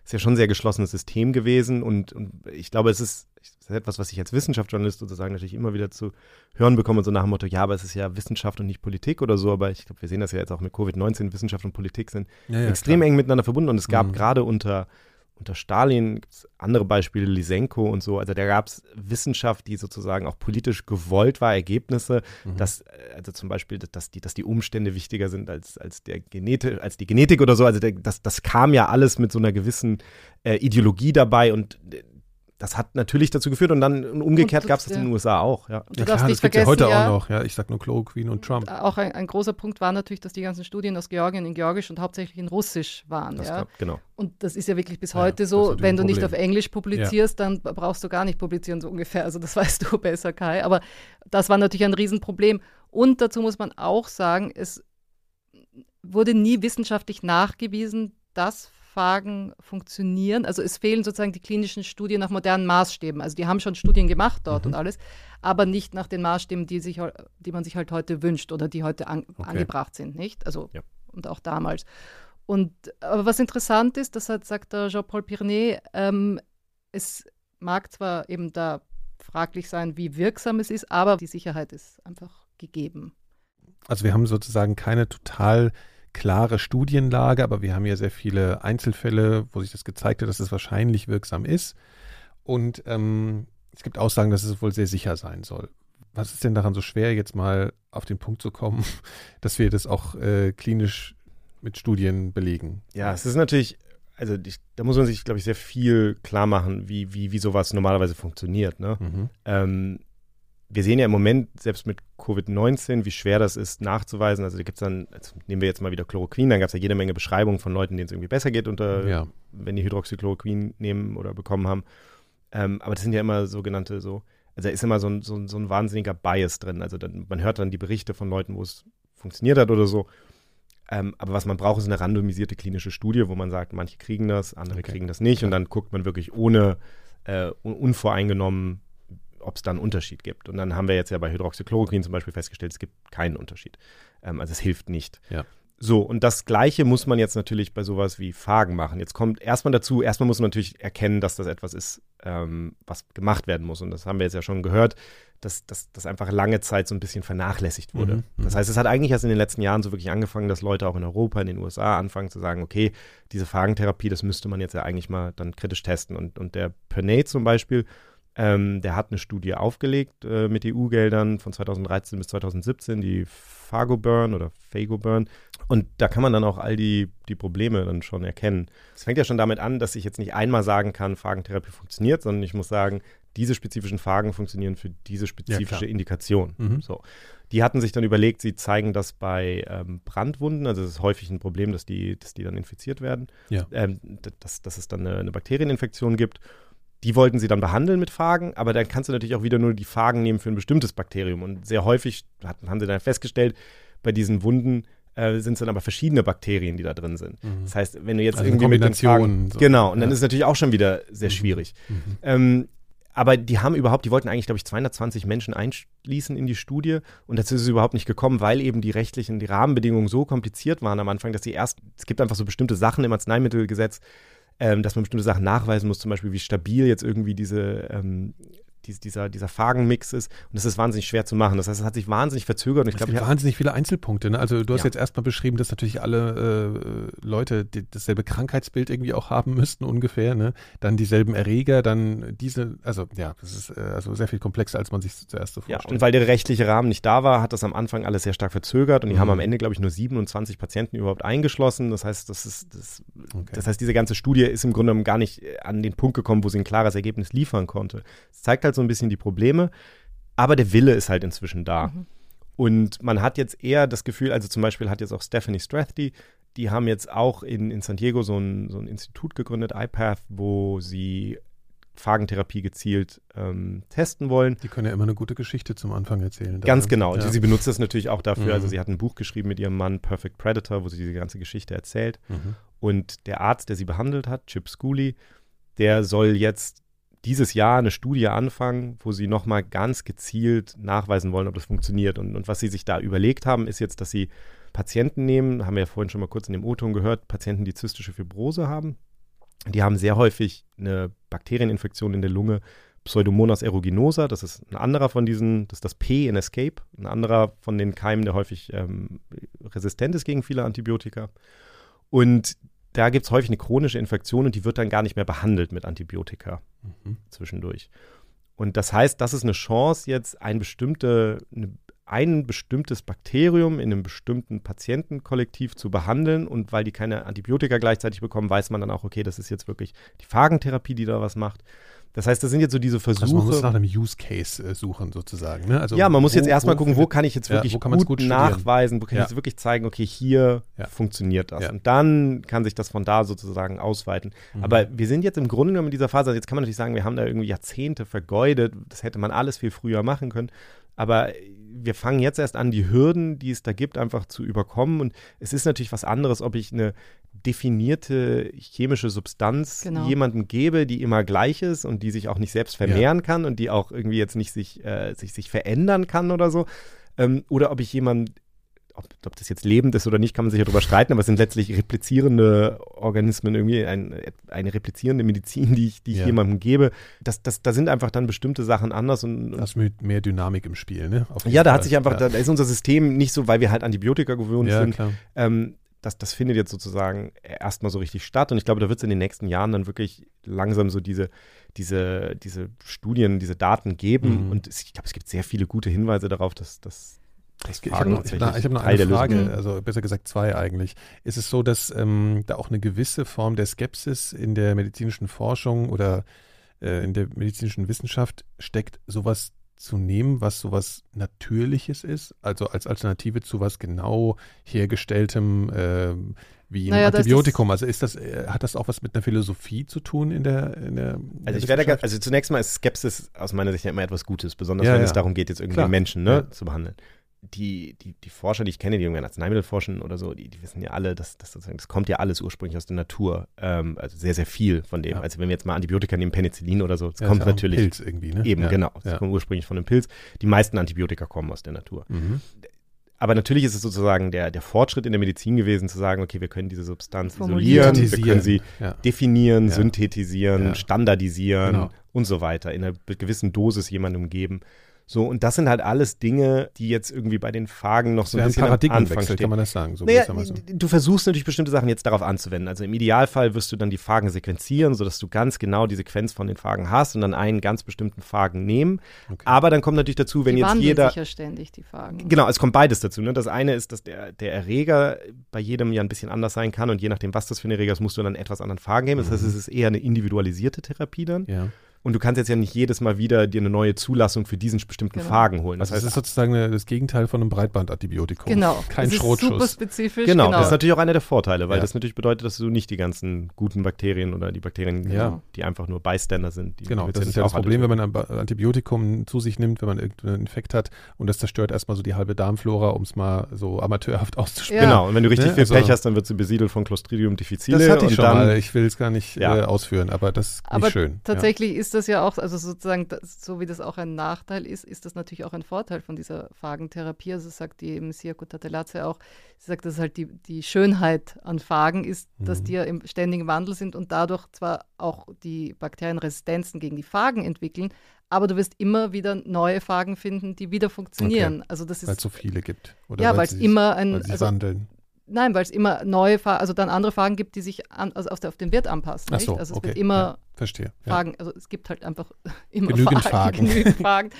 ist ja schon ein sehr geschlossenes System gewesen und, und ich glaube, es ist, ist etwas, was ich als Wissenschaftsjournalist sozusagen natürlich immer wieder zu hören bekomme, so nach dem Motto, ja, aber es ist ja Wissenschaft und nicht Politik oder so, aber ich glaube, wir sehen das ja jetzt auch mit Covid-19, Wissenschaft und Politik sind ja, ja, extrem klar. eng miteinander verbunden und es gab Mhm. gerade unter unter Stalin gibt's andere Beispiele, Lysenko und so. Also da gab es Wissenschaft, die sozusagen auch politisch gewollt war, Ergebnisse, Mhm. dass, äh, also zum Beispiel, dass die, dass die Umstände wichtiger sind als, als, der Genetik, als die Genetik oder so. Also der, das, das kam ja alles mit so einer gewissen äh, Ideologie dabei und äh, das hat natürlich dazu geführt und dann umgekehrt gab es das in den ja. USA auch, ja. Ja klar, das gibt ja vergessen, heute ja, auch noch. Ja, ich sag nur Chloroquine und Trump. Auch ein, ein großer Punkt war natürlich, dass die ganzen Studien aus Georgien in Georgisch und hauptsächlich in Russisch waren. Das ja. gab, genau. Und das ist ja wirklich bis Ja, heute ist so, wenn du nicht auf Englisch publizierst, dann brauchst du gar nicht publizieren, so ungefähr. Also das weißt du besser, Kai. Aber das war natürlich ein Riesenproblem. Und dazu muss man auch sagen, es wurde nie wissenschaftlich nachgewiesen, dass Phagen funktionieren. Also es fehlen sozusagen die klinischen Studien nach modernen Maßstäben. Also die haben schon Studien gemacht dort Mhm. und alles, aber nicht nach den Maßstäben, die, sich, die man sich halt heute wünscht oder die heute an, Okay. angebracht sind, nicht? Also Ja. und auch damals. Und aber was interessant ist, das hat, sagt der Jean-Paul Pirnet, ähm, es mag zwar eben da fraglich sein, wie wirksam es ist, aber die Sicherheit ist einfach gegeben. Also wir haben sozusagen keine total klare Studienlage, aber wir haben ja sehr viele Einzelfälle, wo sich das gezeigt hat, dass es wahrscheinlich wirksam ist. Und ähm, es gibt Aussagen, dass es wohl sehr sicher sein soll. Was ist denn daran so schwer, jetzt mal auf den Punkt zu kommen, dass wir das auch äh, klinisch mit Studien belegen? Ja, es ist natürlich, also ich, da muss man sich, glaube ich, sehr viel klar machen, wie, wie, wie sowas normalerweise funktioniert. Ne? Mhm. Ähm, wir sehen ja im Moment, selbst mit Covid-19, wie schwer das ist nachzuweisen. Also da gibt es dann, nehmen wir jetzt mal wieder Chloroquin, dann gab es ja jede Menge Beschreibungen von Leuten, denen es irgendwie besser geht, unter, Ja. wenn die Hydroxychloroquin nehmen oder bekommen haben. Ähm, aber das sind ja immer sogenannte so, also da ist immer so ein, so, ein, so ein wahnsinniger Bias drin. Also dann, man hört dann die Berichte von Leuten, wo es funktioniert hat oder so. Ähm, aber was man braucht, ist eine randomisierte klinische Studie, wo man sagt, manche kriegen das, andere Okay. kriegen das nicht. Und dann guckt man wirklich ohne äh, un- unvoreingenommen, ob es da einen Unterschied gibt. Und dann haben wir jetzt ja bei Hydroxychloroquin zum Beispiel festgestellt, es gibt keinen Unterschied. Ähm, also es hilft nicht. Ja. So, und das Gleiche muss man jetzt natürlich bei sowas wie Phagen machen. Jetzt kommt erstmal dazu, erstmal muss man natürlich erkennen, dass das etwas ist, ähm, was gemacht werden muss. Und das haben wir jetzt ja schon gehört, dass das einfach lange Zeit so ein bisschen vernachlässigt wurde. Mhm, mhm. Das heißt, es hat eigentlich erst in den letzten Jahren so wirklich angefangen, dass Leute auch in Europa, in den USA anfangen zu sagen, okay, diese Phagentherapie, das müsste man jetzt ja eigentlich mal dann kritisch testen. Und, und der Pernay zum Beispiel, ähm, der hat eine Studie aufgelegt äh, mit EU-Geldern von 2013 bis 2017, die Fagoburn oder Fagoburn. Und da kann man dann auch all die, die Probleme dann schon erkennen. Es fängt ja schon damit an, dass ich jetzt nicht einmal sagen kann, Phagentherapie funktioniert, sondern ich muss sagen, diese spezifischen Phagen funktionieren für diese spezifische klar. Indikation. Mhm. So. Die hatten sich dann überlegt, sie zeigen das bei ähm, Brandwunden, also es ist häufig ein Problem, dass die, dass die dann infiziert werden, Ja. ähm, dass, dass es dann eine, eine Bakterieninfektion gibt. Die wollten sie dann behandeln mit Phagen, aber dann kannst du natürlich auch wieder nur die Phagen nehmen für ein bestimmtes Bakterium. Und sehr häufig hat, haben sie dann festgestellt, bei diesen Wunden äh, sind es dann aber verschiedene Bakterien, die da drin sind. Das heißt, wenn du jetzt Also irgendwie mit den Phagen, so. genau, und dann Ja. ist es natürlich auch schon wieder sehr schwierig. Ähm, aber die haben überhaupt, die wollten eigentlich, glaube ich, 220 Menschen einschließen in die Studie und dazu ist es überhaupt nicht gekommen, weil eben die rechtlichen, die Rahmenbedingungen so kompliziert waren am Anfang, dass sie erst, es gibt einfach so bestimmte Sachen im Arzneimittelgesetz, ähm, dass man bestimmte Sachen nachweisen muss, zum Beispiel wie stabil jetzt irgendwie diese, ähm, dies- dieser, dieser Phagenmix ist und das ist wahnsinnig schwer zu machen. Das heißt, es hat sich wahnsinnig verzögert und ich Es glaube, wahnsinnig viele Einzelpunkte. Ne? Also du hast Ja. jetzt erstmal beschrieben, dass natürlich alle äh, Leute die, dasselbe Krankheitsbild irgendwie auch haben müssten ungefähr. Ne? Dann dieselben Erreger, dann diese, also ja, das ist äh, also sehr viel komplexer, als man sich zuerst so Ja, vorstellt. und weil der rechtliche Rahmen nicht da war, hat das am Anfang alles sehr stark verzögert und die Mhm. haben am Ende, glaube ich, nur 27 Patienten überhaupt eingeschlossen. Das heißt, das ist, das, Okay. das heißt, diese ganze Studie ist im Grunde genommen gar nicht äh, an den Punkt gekommen, wo sie ein klares Ergebnis liefern konnte. Es zeigt halt so ein bisschen die Probleme, aber der Wille ist halt inzwischen da. Und man hat jetzt eher das Gefühl, also zum Beispiel hat jetzt auch Stephanie Strathdy, die haben jetzt auch in, in San Diego so ein, so ein Institut gegründet, iPath, wo sie Phagentherapie gezielt ähm, testen wollen. die können ja immer eine gute Geschichte zum Anfang erzählen. Ganz Da, genau. Ja. Sie, sie benutzt das natürlich auch dafür. Mhm. Also sie hat ein Buch geschrieben mit ihrem Mann Perfect Predator, wo sie diese ganze Geschichte erzählt. Mhm. Und der Arzt, der sie behandelt hat, Chip Schooley, der soll jetzt dieses Jahr eine Studie anfangen, wo sie nochmal ganz gezielt nachweisen wollen, ob das funktioniert. Und, und was sie sich da überlegt haben, ist jetzt, dass sie Patienten nehmen, haben wir ja vorhin schon mal kurz in dem O-Ton gehört, Patienten, die zystische Fibrose haben. Die haben sehr häufig eine Bakterieninfektion in der Lunge, Pseudomonas aeruginosa, das ist ein anderer von diesen, das ist das P in Escape, ein anderer von den Keimen, der häufig ähm, resistent ist gegen viele Antibiotika. Und da gibt es häufig eine chronische Infektion und die wird dann gar nicht mehr behandelt mit Antibiotika Mhm. zwischendurch. Und das heißt, das ist eine Chance, jetzt ein, bestimmte, ein bestimmtes Bakterium in einem bestimmten Patientenkollektiv zu behandeln. Und weil die keine Antibiotika gleichzeitig bekommen, weiß man dann auch, okay, das ist jetzt wirklich die Phagentherapie, die da was macht. Das heißt, das sind jetzt so diese Versuche. Also man muss nach einem Use Case äh, suchen sozusagen. Ne? Also ja, man muss wo- jetzt erstmal gucken, wo kann ich jetzt Ja, wirklich man's gut, gut nachweisen, wo kann Ja. ich jetzt wirklich zeigen, okay, hier Ja. funktioniert das. Ja. Und dann kann sich das von da sozusagen ausweiten. Mhm. Aber wir sind jetzt im Grunde genommen in dieser Phase, also jetzt kann man natürlich sagen, wir haben da irgendwie Jahrzehnte vergeudet, das hätte man alles viel früher machen können. Aber wir fangen jetzt erst an, die Hürden, die es da gibt, einfach zu überkommen. Und es ist natürlich was anderes, ob ich eine definierte chemische Substanz Genau. jemandem gebe, die immer gleich ist und die sich auch nicht selbst vermehren kann und die auch irgendwie jetzt nicht sich, äh, sich, sich verändern kann oder so. Ähm, oder ob ich jemand, ob, ob das jetzt lebend ist oder nicht, kann man sich ja drüber streiten, aber es sind letztlich replizierende Organismen, irgendwie ein, eine replizierende Medizin, die ich, die ich Ja. jemandem gebe. Das, das, da sind einfach dann bestimmte Sachen anders und, und Da ist mit mehr Dynamik im Spiel, ne? Ja, da hat sich einfach, ja. da, ist unser System nicht so, weil wir halt Antibiotika gewöhnt ja, sind, klar. ähm, das, das findet jetzt sozusagen erstmal so richtig statt. Und ich glaube, da wird es in den nächsten Jahren dann wirklich langsam so diese, diese, diese Studien, diese Daten geben. Mhm. Und ich glaube, es gibt sehr viele gute Hinweise darauf, dass, dass ich, ich habe noch, hab noch eine Frage, also besser gesagt zwei eigentlich. Ist es so, dass ähm, da auch eine gewisse Form der Skepsis in der medizinischen Forschung oder äh, in der medizinischen Wissenschaft steckt, sowas zu nehmen, was sowas Natürliches ist, also als Alternative zu was genau hergestelltem äh, wie ein naja, Antibiotikum. Also ist das, äh, hat das auch was mit einer Philosophie zu tun in der, in der Also ich werde, also zunächst mal ist Skepsis aus meiner Sicht ja immer etwas Gutes, besonders ja, wenn ja. es darum geht, jetzt irgendwie Klar. Menschen ne, ja. zu behandeln die, die, die Forscher, die ich kenne, die irgendwie an Arzneimittel forschen oder so, die, die wissen ja alle, dass, dass sozusagen, das kommt ja alles ursprünglich aus der Natur. Ähm, also sehr, sehr viel von dem. Ja. Also wenn wir jetzt mal Antibiotika nehmen, Penicillin oder so, das ja, kommt das natürlich. Pilz irgendwie, ne? Eben, ja. genau. Das kommt ursprünglich von einem Pilz. Die meisten Antibiotika kommen aus der Natur. Mhm. Aber natürlich ist es sozusagen der, der Fortschritt in der Medizin gewesen, zu sagen, okay, wir können diese Substanz isolieren, wir können sie definieren, synthetisieren, standardisieren genau. und so weiter, in einer gewissen Dosis jemandem geben. So, und das sind halt alles Dinge, die jetzt irgendwie bei den Fragen noch so ein bisschen ein Paradigmenwechsel, kann man das sagen. So naja, du versuchst natürlich bestimmte Sachen jetzt darauf anzuwenden. Also im Idealfall wirst du dann die Fragen sequenzieren, sodass du ganz genau die Sequenz von den Fragen hast und dann einen ganz bestimmten Fragen nehmen. Okay. Aber dann kommt natürlich dazu, wenn die jetzt jeder. sich ja ständig, die Fragen. Genau, es kommt beides dazu. Ne? Das eine ist, dass der, der Erreger bei jedem ja ein bisschen anders sein kann und je nachdem, was das für ein Erreger ist, musst du dann etwas anderen Fragen geben. Das heißt, es ist eher eine individualisiisierte Therapie dann. Ja. Und du kannst jetzt ja nicht jedes Mal wieder dir eine neue Zulassung für diesen bestimmten genau. Phagen holen. Das also heißt, es ist sozusagen eine, das Gegenteil von einem Breitbandantibiotikum. Genau. Kein das Schrotschuss. super spezifisch. Genau. genau. Das ist natürlich auch einer der Vorteile, weil ja. das natürlich bedeutet, dass du nicht die ganzen guten Bakterien oder die Bakterien, ja. die einfach nur Bystander sind. genau, das ist ja das Problem, wenn man ein Antibiotikum zu sich nimmt, wenn man irgendeinen Infekt hat und das zerstört erstmal so die halbe Darmflora, um es mal so amateurhaft auszusprechen. Ja. Genau, und wenn du richtig ne? viel also, Pech hast, dann wird sie besiedelt von Clostridium difficile. Das hatte ich schon dann, mal, ich will es gar nicht ja. äh, ausführen, aber das ist aber nicht schön. tatsächlich ist das ja auch, also so sozusagen, das, so wie das auch ein Nachteil ist, ist das natürlich auch ein Vorteil von dieser Phagentherapie. Also sagt die eben Siako Tatelatze auch, sie sagt, dass halt die, die Schönheit an Phagen ist, mhm. dass die ja im ständigen Wandel sind und dadurch zwar auch die Bakterien Resistenzen gegen die Phagen entwickeln, aber du wirst immer wieder neue Phagen finden, die wieder funktionieren. Okay. Also das ist weil es so viele gibt oder ja, weil es immer ein weil sie also, wandeln. Nein, weil es immer neue Fragen, also dann andere Fragen gibt, die sich an, also auf, der, auf, den Wirt anpassen. Ach so, nicht? Also es okay. wird immer ja, verstehe, Fragen, also es gibt halt einfach immer genügend Fragen. Genügend Fragen.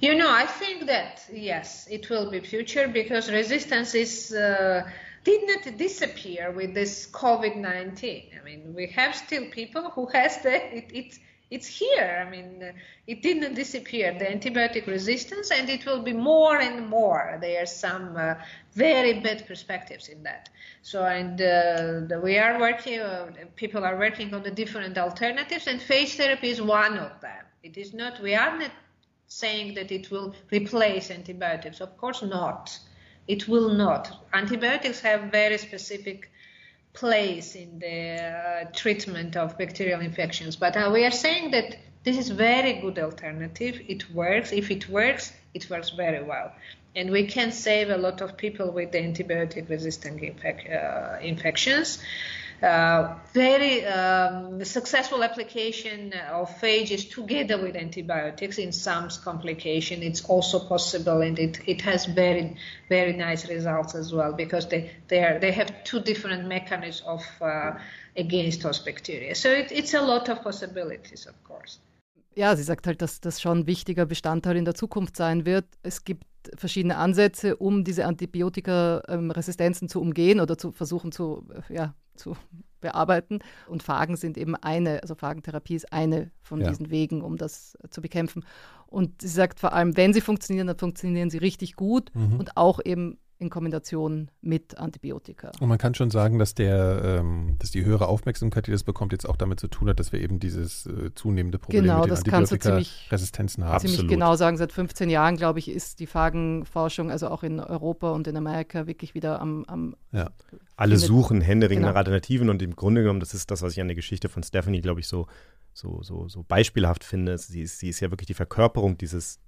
You know, I think that yes, it will be future because resistance is uh, did not disappear with this COVID-19. I mean, we have still people who has the it, it it's here. I mean, it didn't disappear, the antibiotic resistance, and it will be more and more. There are some uh, very bad perspectives in that. So, and uh, we are working, uh, people are working on the different alternatives, and phage therapy is one of them. It is not, we are not saying that it will replace antibiotics. Of course not. It will not. Antibiotics have very specific place in the uh, treatment of bacterial infections. But uh, we are saying that this is very good alternative. It works. If it works, it works very well. And we can save a lot of people with the antibiotic resistant infec- uh, infections. Uh, very um, successful application of phages together with antibiotics in some complication. It's also possible, and it, it has very very nice results as well because they they are they have two different mechanisms of uh, against those bacteria. So it, it's a lot of possibilities, of course. Ja, sie sagt halt, dass das schon ein wichtiger Bestandteil in der Zukunft sein wird. Es gibt verschiedene Ansätze, um diese Antibiotika-Resistenzen zu umgehen oder zu versuchen zu, ja, zu bearbeiten. Und Phagen sind eben eine, also Phagentherapie ist eine von ja. diesen Wegen, um das zu bekämpfen. Und sie sagt vor allem, wenn sie funktionieren, dann funktionieren sie richtig gut mhm. und auch eben in Kombination mit Antibiotika. Und man kann schon sagen, dass der, ähm, dass die höhere Aufmerksamkeit, die das bekommt, jetzt auch damit zu tun hat, dass wir eben dieses äh, zunehmende Problem genau, mit den Antibiotika-Resistenzen haben. Ziemlich Absolut. genau sagen, seit 15 Jahren, glaube ich, ist die Phagenforschung, also auch in Europa und in Amerika, wirklich wieder am, am ja. Alle suchen händeringend genau. nach Alternativen und im Grunde genommen, das ist das, was ich an der Geschichte von Stephanie, glaube ich, so, so, so, so beispielhaft finde. Sie ist, sie ist ja wirklich die Verkörperung dieses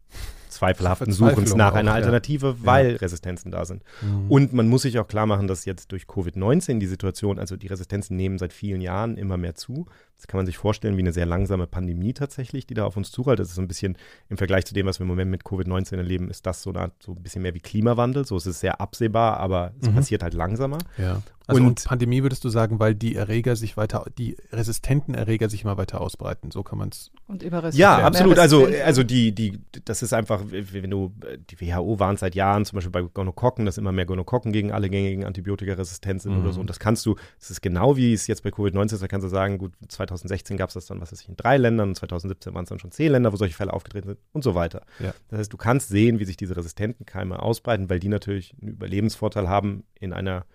zweifelhaften Suchens nach einer Alternative, ja. weil ja. Resistenzen da sind. Mhm. Und man muss sich auch klar machen, dass jetzt durch Covid-19 die Situation, also die Resistenzen nehmen seit vielen Jahren immer mehr zu. Das kann man sich vorstellen wie eine sehr langsame Pandemie tatsächlich, die da auf uns zurollt. Das ist so ein bisschen im Vergleich zu dem, was wir im Moment mit Covid-19 erleben, ist das so, eine Art, so ein bisschen mehr wie Klimawandel. So es ist sehr absehbar, aber es Mhm. passiert halt langsamer. Ja. Also und, Und- Pandemie würdest du sagen, weil die Erreger sich weiter, die resistenten Erreger sich immer weiter ausbreiten. So kann man es. Und immer Rest- Ja, absolut. Also, also die, die, das ist einfach, wenn du, die WHO warnt seit Jahren, zum Beispiel bei Gonokokken, dass immer mehr Gonokokken gegen alle gängigen Antibiotika resistent sind Mhm. oder so. Und das kannst du, das ist genau wie es jetzt bei Covid-19 ist, da kannst du sagen, gut, 2016 gab es das dann, was weiß ich, in drei Ländern und 2017 waren es dann schon zehn Länder, wo solche Fälle aufgetreten sind und so weiter. Ja. Das heißt, du kannst sehen, wie sich diese resistenten Keime ausbreiten, weil die natürlich einen Überlebensvorteil haben in einer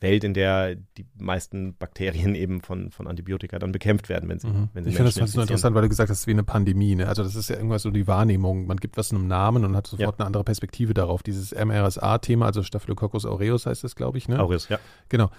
Welt, in der die meisten Bakterien eben von, von Antibiotika dann bekämpft werden, wenn sie, Mhm. wenn sie Ich finde das so interessant, weil du gesagt hast, wie eine Pandemie. Ne? Also das ist ja irgendwas so die Wahrnehmung. Man gibt was einem Namen und hat sofort eine andere Perspektive darauf. Dieses MRSA-Thema, also Staphylococcus aureus heißt das, glaube ich. Ne? Aureus, ja. Genau.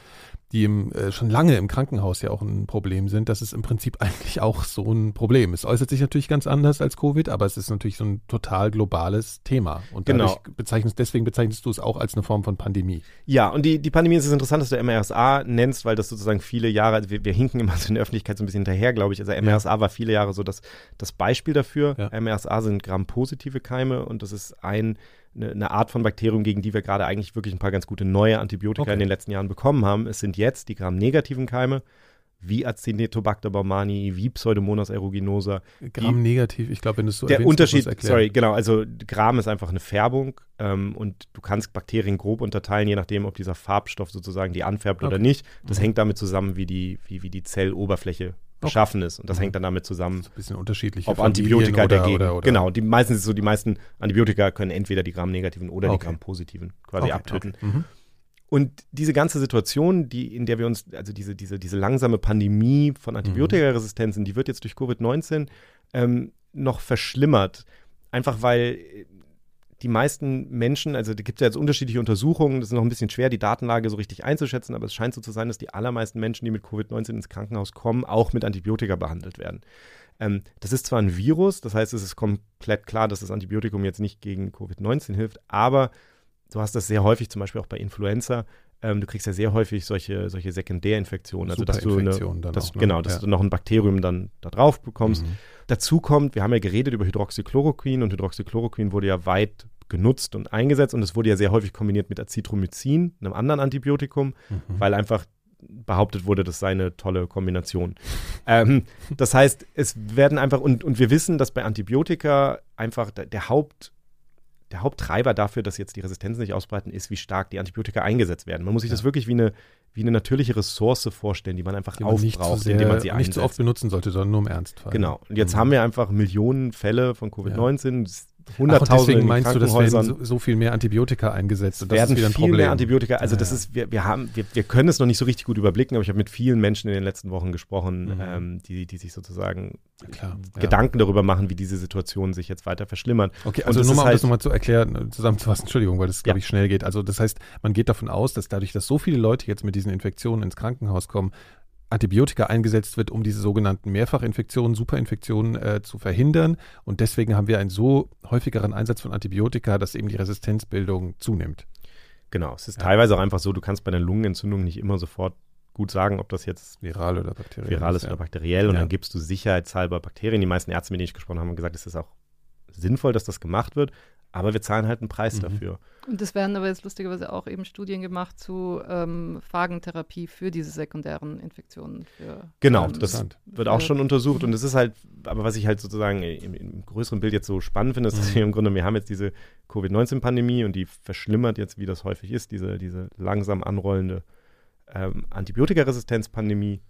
Die im, äh, schon lange im Krankenhaus ja auch ein Problem sind. Das ist im Prinzip eigentlich auch so ein Problem. Es äußert sich natürlich ganz anders als Covid, aber es ist natürlich so ein total globales Thema. Und Genau. bezeichnest, deswegen bezeichnest du es auch als eine Form von Pandemie. Ja, und die, die Pandemie ist es interessant, dass du MRSA nennst, weil das sozusagen viele Jahre, also wir, wir hinken immer so in der Öffentlichkeit so ein bisschen hinterher, glaube ich. Also MRSA war viele Jahre so das, das Beispiel dafür. Ja. MRSA sind grampositive Keime und das ist ein, eine, eine Art von Bakterium, gegen die wir gerade eigentlich wirklich ein paar ganz gute neue Antibiotika Okay. in den letzten Jahren bekommen haben. Es sind jetzt die gramnegativen Keime, wie Acinetobacter baumani, wie Pseudomonas aeruginosa. Gramm negativ, ich glaube, wenn du es so Der erwähnst, Unterschied, sorry, genau, also Gram ist einfach eine Färbung ähm, und du kannst Bakterien grob unterteilen, je nachdem, ob dieser Farbstoff sozusagen die anfärbt oder Okay. nicht. Das Mhm. hängt damit zusammen, wie die, wie, wie die Zelloberfläche beschaffen ist. Und das Mhm. hängt dann damit zusammen, ein bisschen unterschiedliche ob Familien Antibiotika oder, dagegen. Oder, oder. Genau, die meistens ist so, die meisten Antibiotika können entweder die Gram-negativen oder die Okay. Gram-positiven quasi Okay, abtöten. okay. Mhm. Und diese ganze Situation, die, in der wir uns, also diese, diese, diese langsame Pandemie von Antibiotikaresistenzen, die wird jetzt durch Covid-19 ähm, noch verschlimmert. Einfach weil äh, die meisten Menschen, also da gibt es ja jetzt unterschiedliche Untersuchungen, das ist noch ein bisschen schwer, die Datenlage so richtig einzuschätzen, aber es scheint so zu sein, dass die allermeisten Menschen, die mit Covid-19 ins Krankenhaus kommen, auch mit Antibiotika behandelt werden. Ähm, das ist zwar ein Virus, das heißt, es ist komplett klar, dass das Antibiotikum jetzt nicht gegen Covid-19 hilft, aber du hast das sehr häufig, zum Beispiel auch bei Influenza. Ähm, du kriegst ja sehr häufig solche, solche Sekundärinfektionen. Also, dass du, eine, dass, auch, ne? genau, dass Ja. du noch ein Bakterium dann da drauf bekommst. Mhm. Dazu kommt, wir haben ja geredet über Hydroxychloroquin und Hydroxychloroquin wurde ja weit genutzt und eingesetzt und es wurde ja sehr häufig kombiniert mit Azithromycin, einem anderen Antibiotikum, Mhm. weil einfach behauptet wurde, das sei eine tolle Kombination. ähm, das heißt, es werden einfach, und, und wir wissen, dass bei Antibiotika einfach der, der Haupt der Haupttreiber dafür, dass jetzt die Resistenzen nicht ausbreiten, ist, wie stark die Antibiotika eingesetzt werden. Man muss sich Ja. das wirklich wie eine, wie eine natürliche Ressource vorstellen, die man einfach Die man nicht, aufbraucht, sehr, indem man sie nicht einsetzt. zu oft benutzen sollte, sondern nur im Ernstfall. Genau. Und jetzt Mhm. haben wir einfach Millionen Fälle von Covid-19, Ach, und Hunderttausende deswegen in meinst du, das werden so, so viel mehr Antibiotika eingesetzt und das werden ist wieder ein viel Problem. mehr Antibiotika. Also Ja, das ja. ist, wir, wir haben, wir, wir können es noch nicht so richtig gut überblicken, aber ich habe mit vielen Menschen in den letzten Wochen gesprochen, Mhm. ähm, die, die sich sozusagen Ja, klar, ja. Gedanken darüber machen, wie diese Situation sich jetzt weiter verschlimmert. Okay, also nur mal, um halt- das nochmal zu erklären, äh, zusammenzufassen, Entschuldigung, weil das, glaube Ja. ich, schnell geht. Also das heißt, man geht davon aus, dass dadurch, dass so viele Leute jetzt mit diesen Infektionen ins Krankenhaus kommen, Antibiotika eingesetzt wird, um diese sogenannten Mehrfachinfektionen, Superinfektionen äh, zu verhindern. Und deswegen haben wir einen so häufigeren Einsatz von Antibiotika, dass eben die Resistenzbildung zunimmt. Genau. Es ist Ja. teilweise auch einfach so, du kannst bei einer Lungenentzündung nicht immer sofort gut sagen, ob das jetzt Viral oder bakteriell. viral ist ja. oder bakteriell. Und Ja. dann gibst du sicherheitshalber Bakterien. Die meisten Ärzte, mit denen ich gesprochen habe, haben gesagt, es ist auch sinnvoll, dass das gemacht wird. Aber wir zahlen halt einen Preis Mhm. dafür. Und es werden aber jetzt lustigerweise auch eben Studien gemacht zu ähm, Phagentherapie für diese sekundären Infektionen. Für, Genau, ähm, das Interessant. wird auch schon untersucht und es ist halt, aber was ich halt sozusagen im, im größeren Bild jetzt so spannend finde, ist, dass Mhm. wir im Grunde, wir haben jetzt diese Covid-19-Pandemie und die verschlimmert jetzt, wie das häufig ist, diese, diese langsam anrollende ähm, Antibiotikaresistenzpandemie.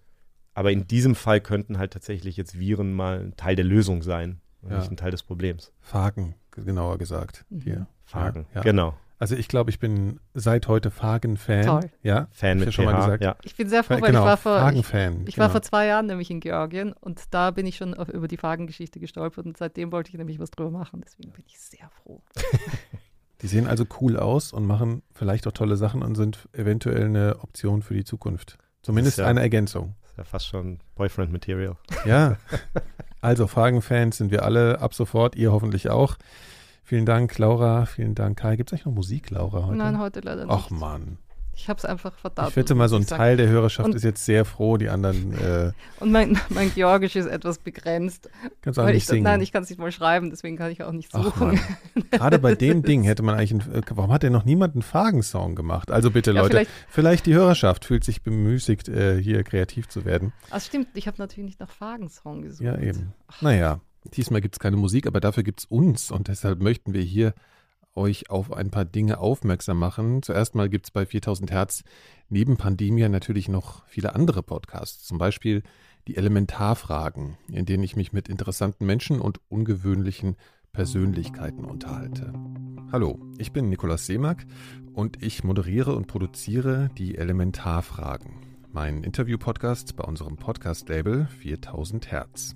Aber in diesem Fall könnten halt tatsächlich jetzt Viren mal ein Teil der Lösung sein, und Ja. nicht ein Teil des Problems. Phagen, genauer gesagt. Mhm. Hier. Fragen. Ja. Genau. Also ich glaube, ich bin seit heute Phagen-Fan. Toll. Ja, Fan mit ich schon mal gesagt. ja. Ich bin sehr froh, weil genau, ich war vor, ich, ich war genau. vor zwei Jahren nämlich in Georgien und da bin ich schon auf, über die Phagengeschichte gestolpert und seitdem wollte ich nämlich was drüber machen. Deswegen bin ich sehr froh. Die sehen also cool aus und machen vielleicht auch tolle Sachen und sind eventuell eine Option für die Zukunft. Zumindest ja- eine Ergänzung. Ja fast schon Boyfriend-Material. Ja. Also Fragenfans sind wir alle ab sofort, ihr hoffentlich auch. Vielen Dank, Laura. Vielen Dank, Kai. Gibt es eigentlich noch Musik, Laura, heute? Nein, heute leider nicht. Ach Mann. Ich habe es einfach verdaut. Ich wette mal, so ein Teil der Hörerschaft und, ist jetzt sehr froh, die anderen. Äh, und mein, mein Georgisch ist etwas begrenzt. Kannst du auch nicht ich, singen. Nein, ich kann es nicht mal schreiben, deswegen kann ich auch nicht suchen. Gerade bei dem Ding hätte man eigentlich. Ein, warum hat denn noch niemand einen Fagensong gemacht? Also bitte, ja, Leute, vielleicht, vielleicht, die Hörerschaft fühlt sich bemüßigt, äh, hier kreativ zu werden. Das stimmt, ich habe natürlich nicht nach Fagensong gesucht. Ja, eben. Ach. Naja, diesmal gibt es keine Musik, aber dafür gibt es uns und deshalb möchten wir hier euch auf ein paar Dinge aufmerksam machen. Zuerst mal gibt es bei 4000 Hertz neben Pandemia natürlich noch viele andere Podcasts, zum Beispiel die Elementarfragen, in denen ich mich mit interessanten Menschen und ungewöhnlichen Persönlichkeiten unterhalte. Hallo, ich bin Nikolaus Seemack und ich moderiere und produziere die Elementarfragen, mein Interview-Podcast bei unserem Podcast-Label 4000 Hertz.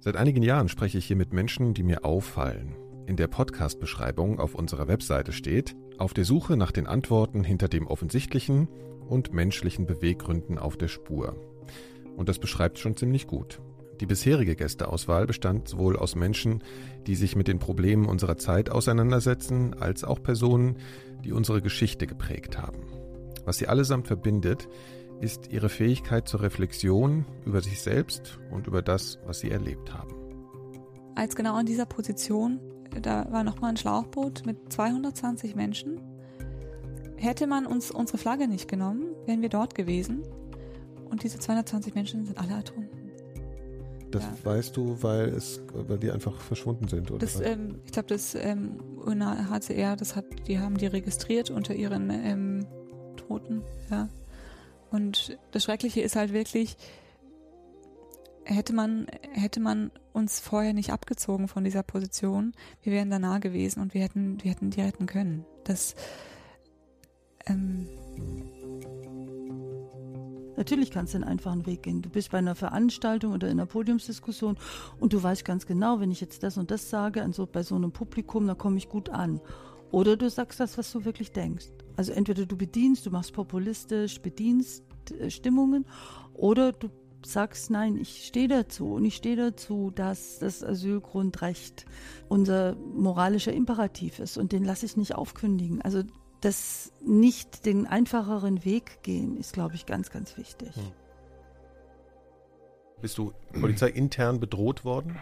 Seit einigen Jahren spreche ich hier mit Menschen, die mir auffallen, in der Podcast-Beschreibung auf unserer Webseite steht, auf der Suche nach den Antworten hinter dem offensichtlichen und menschlichen Beweggründen auf der Spur. Und das beschreibt schon ziemlich gut. Die bisherige Gästeauswahl bestand sowohl aus Menschen, die sich mit den Problemen unserer Zeit auseinandersetzen, als auch Personen, die unsere Geschichte geprägt haben. Was sie allesamt verbindet, ist ihre Fähigkeit zur Reflexion über sich selbst und über das, was sie erlebt haben. Als genau in dieser Position da war nochmal ein Schlauchboot mit 220 Menschen. Hätte man uns unsere Flagge nicht genommen, wären wir dort gewesen. Und diese 220 Menschen sind alle ertrunken. Das ja. weißt du, weil es, weil die einfach verschwunden sind, oder? Das, ähm, ich glaube, das ähm, UNHCR, das hat, die haben die registriert unter ihren ähm, Toten, ja. Und das Schreckliche ist halt wirklich, hätte man, hätte man uns vorher nicht abgezogen von dieser Position, wir wären da nah gewesen und wir hätten, wir hätten die retten können. Das, ähm, Natürlich kannst du einen einfachen Weg gehen. Du bist bei einer Veranstaltung oder in einer Podiumsdiskussion und du weißt ganz genau, wenn ich jetzt das und das sage, also bei so einem Publikum, dann komme ich gut an. Oder du sagst das, was du wirklich denkst. Also entweder du bedienst, du machst populistisch, bedienst äh, Stimmungen, oder du sagst, nein, ich stehe dazu und ich stehe dazu, dass das Asylgrundrecht unser moralischer Imperativ ist und den lasse ich nicht aufkündigen. Also das nicht den einfacheren Weg gehen, ist, glaube ich, ganz, ganz wichtig. Hm. Bist du Polizei intern bedroht worden?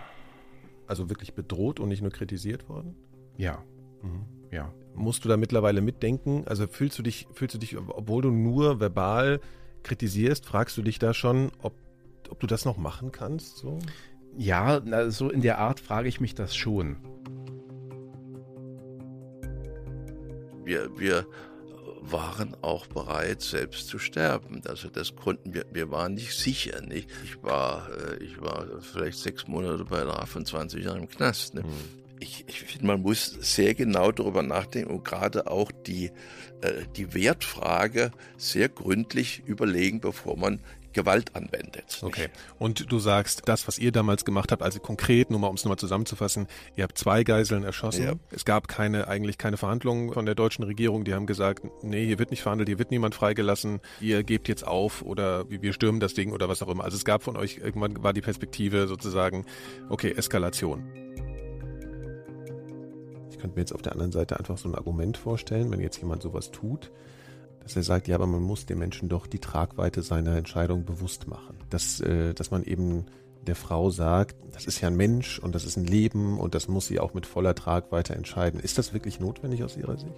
Also wirklich bedroht und nicht nur kritisiert worden? Ja. Mhm. Ja. Musst du da mittlerweile mitdenken? Also fühlst du dich, fühlst du dich, obwohl du nur verbal kritisierst, fragst du dich da schon, ob ob du das noch machen kannst? So? Ja, so in der Art frage ich mich das schon. Wir, wir waren auch bereit, selbst zu sterben. Also das konnten wir, wir waren nicht sicher. Nicht? Ich, war, äh, ich war vielleicht sechs Monate bei der 25 Jahren im Knast. Ne? Hm. Ich, ich finde, man muss sehr genau darüber nachdenken und gerade auch die, äh, die Wertfrage sehr gründlich überlegen, bevor man Gewalt anwendet. Okay. Und du sagst, das, was ihr damals gemacht habt, also konkret, nur mal um es nochmal zusammenzufassen, ihr habt zwei Geiseln erschossen. Ja. Es gab keine, eigentlich keine Verhandlungen von der deutschen Regierung. Die haben gesagt, nee, hier wird nicht verhandelt, hier wird niemand freigelassen, ihr gebt jetzt auf oder wir stürmen das Ding oder was auch immer. Also es gab von euch, irgendwann war die Perspektive sozusagen, okay, Eskalation. Ich könnte mir jetzt auf der anderen Seite einfach so ein Argument vorstellen, wenn jetzt jemand sowas tut, dass er sagt, ja, aber man muss den Menschen doch die Tragweite seiner Entscheidung bewusst machen. Dass, äh, dass man eben der Frau sagt, das ist ja ein Mensch und das ist ein Leben und das muss sie auch mit voller Tragweite entscheiden. Ist das wirklich notwendig aus Ihrer Sicht?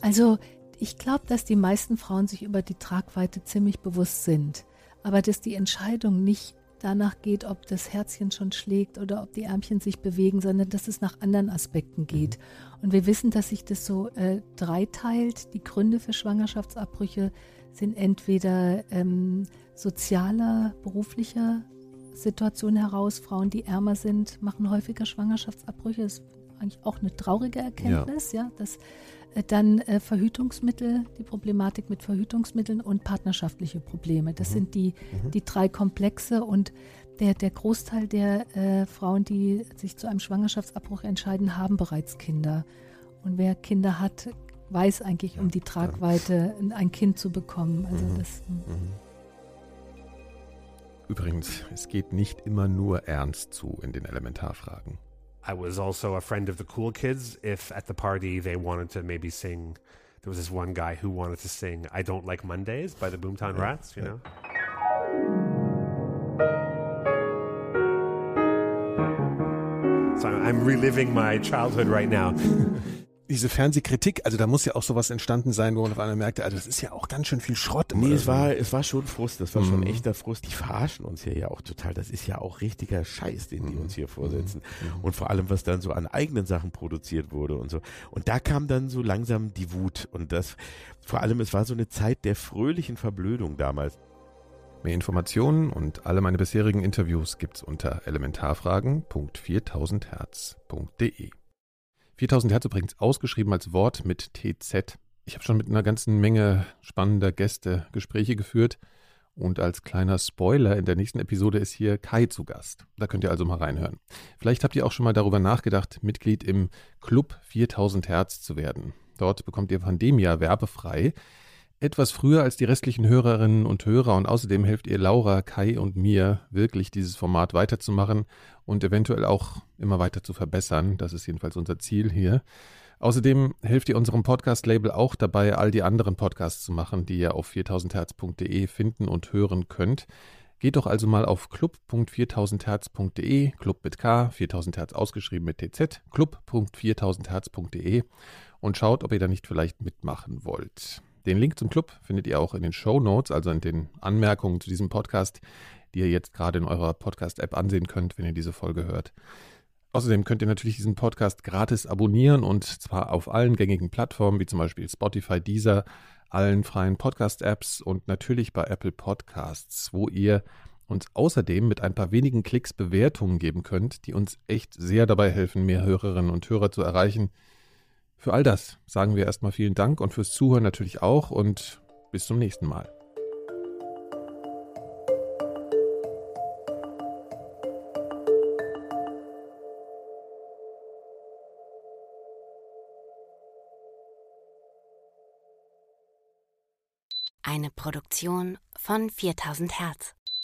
Also ich glaube, dass die meisten Frauen sich über die Tragweite ziemlich bewusst sind, aber dass die Entscheidung nicht danach geht, ob das Herzchen schon schlägt oder ob die Ärmchen sich bewegen, sondern dass es nach anderen Aspekten geht. Und wir wissen, dass sich das so äh, dreiteilt. Die Gründe für Schwangerschaftsabbrüche sind entweder ähm, sozialer, beruflicher Situation heraus. Frauen, die ärmer sind, machen häufiger Schwangerschaftsabbrüche. Das ist eigentlich auch eine traurige Erkenntnis, ja, ja dass dann äh, Verhütungsmittel, die Problematik mit Verhütungsmitteln und partnerschaftliche Probleme. Das mhm. sind die, mhm. die drei Komplexe und der, der Großteil der äh, Frauen, die sich zu einem Schwangerschaftsabbruch entscheiden, haben bereits Kinder. Und wer Kinder hat, weiß eigentlich um die Tragweite, ein Kind zu bekommen. Also mhm. das, hm. mhm. Übrigens, es geht nicht immer nur ernst zu in den Elementarfragen. I was also a friend of the cool kids. If at the party they wanted to maybe sing there was this one guy who wanted to sing "I Don't Like Mondays" by the Boomtown Rats. You know. So I'm reliving my childhood right now. diese Fernsehkritik, also da muss ja auch sowas entstanden sein, wo man auf einmal merkte, also das ist ja auch ganz schön viel Schrott. Nee, es war, es war schon Frust, das war mhm. schon echter Frust. Die verarschen uns hier ja auch total. Das ist ja auch richtiger Scheiß, den die mhm. uns hier vorsetzen. Mhm. Und vor allem, was dann so an eigenen Sachen produziert wurde und so. Und da kam dann so langsam die Wut. Und das, vor allem, es war so eine Zeit der fröhlichen Verblödung damals. Mehr Informationen und alle meine bisherigen Interviews gibt's unter elementarfragen.4000herz.de. 4000 Hertz übrigens ausgeschrieben als Wort mit TZ. Ich habe schon mit einer ganzen Menge spannender Gäste Gespräche geführt. Und als kleiner Spoiler, in der nächsten Episode ist hier Kai zu Gast. Da könnt ihr also mal reinhören. Vielleicht habt ihr auch schon mal darüber nachgedacht, Mitglied im Club 4000 Hertz zu werden. Dort bekommt ihr Pandemia werbefrei etwas früher als die restlichen Hörerinnen und Hörer und außerdem helft ihr Laura, Kai und mir wirklich dieses Format weiterzumachen und eventuell auch immer weiter zu verbessern. Das ist jedenfalls unser Ziel hier. Außerdem helft ihr unserem Podcast-Label auch dabei, all die anderen Podcasts zu machen, die ihr auf 4000herz.de finden und hören könnt. Geht doch also mal auf club.4000herz.de, Club mit K, 4000 Hertz ausgeschrieben mit TZ, club.4000herz.de und schaut, ob ihr da nicht vielleicht mitmachen wollt. Den Link zum Club findet ihr auch in den Show Notes, also in den Anmerkungen zu diesem Podcast, die ihr jetzt gerade in eurer Podcast-App ansehen könnt, wenn ihr diese Folge hört. Außerdem könnt ihr natürlich diesen Podcast gratis abonnieren und zwar auf allen gängigen Plattformen, wie zum Beispiel Spotify, Deezer, allen freien Podcast-Apps und natürlich bei Apple Podcasts, wo ihr uns außerdem mit ein paar wenigen Klicks Bewertungen geben könnt, die uns echt sehr dabei helfen, mehr Hörerinnen und Hörer zu erreichen. Für all das sagen wir erstmal vielen Dank und fürs Zuhören natürlich auch und bis zum nächsten Mal. Eine Produktion von 4000 Hertz.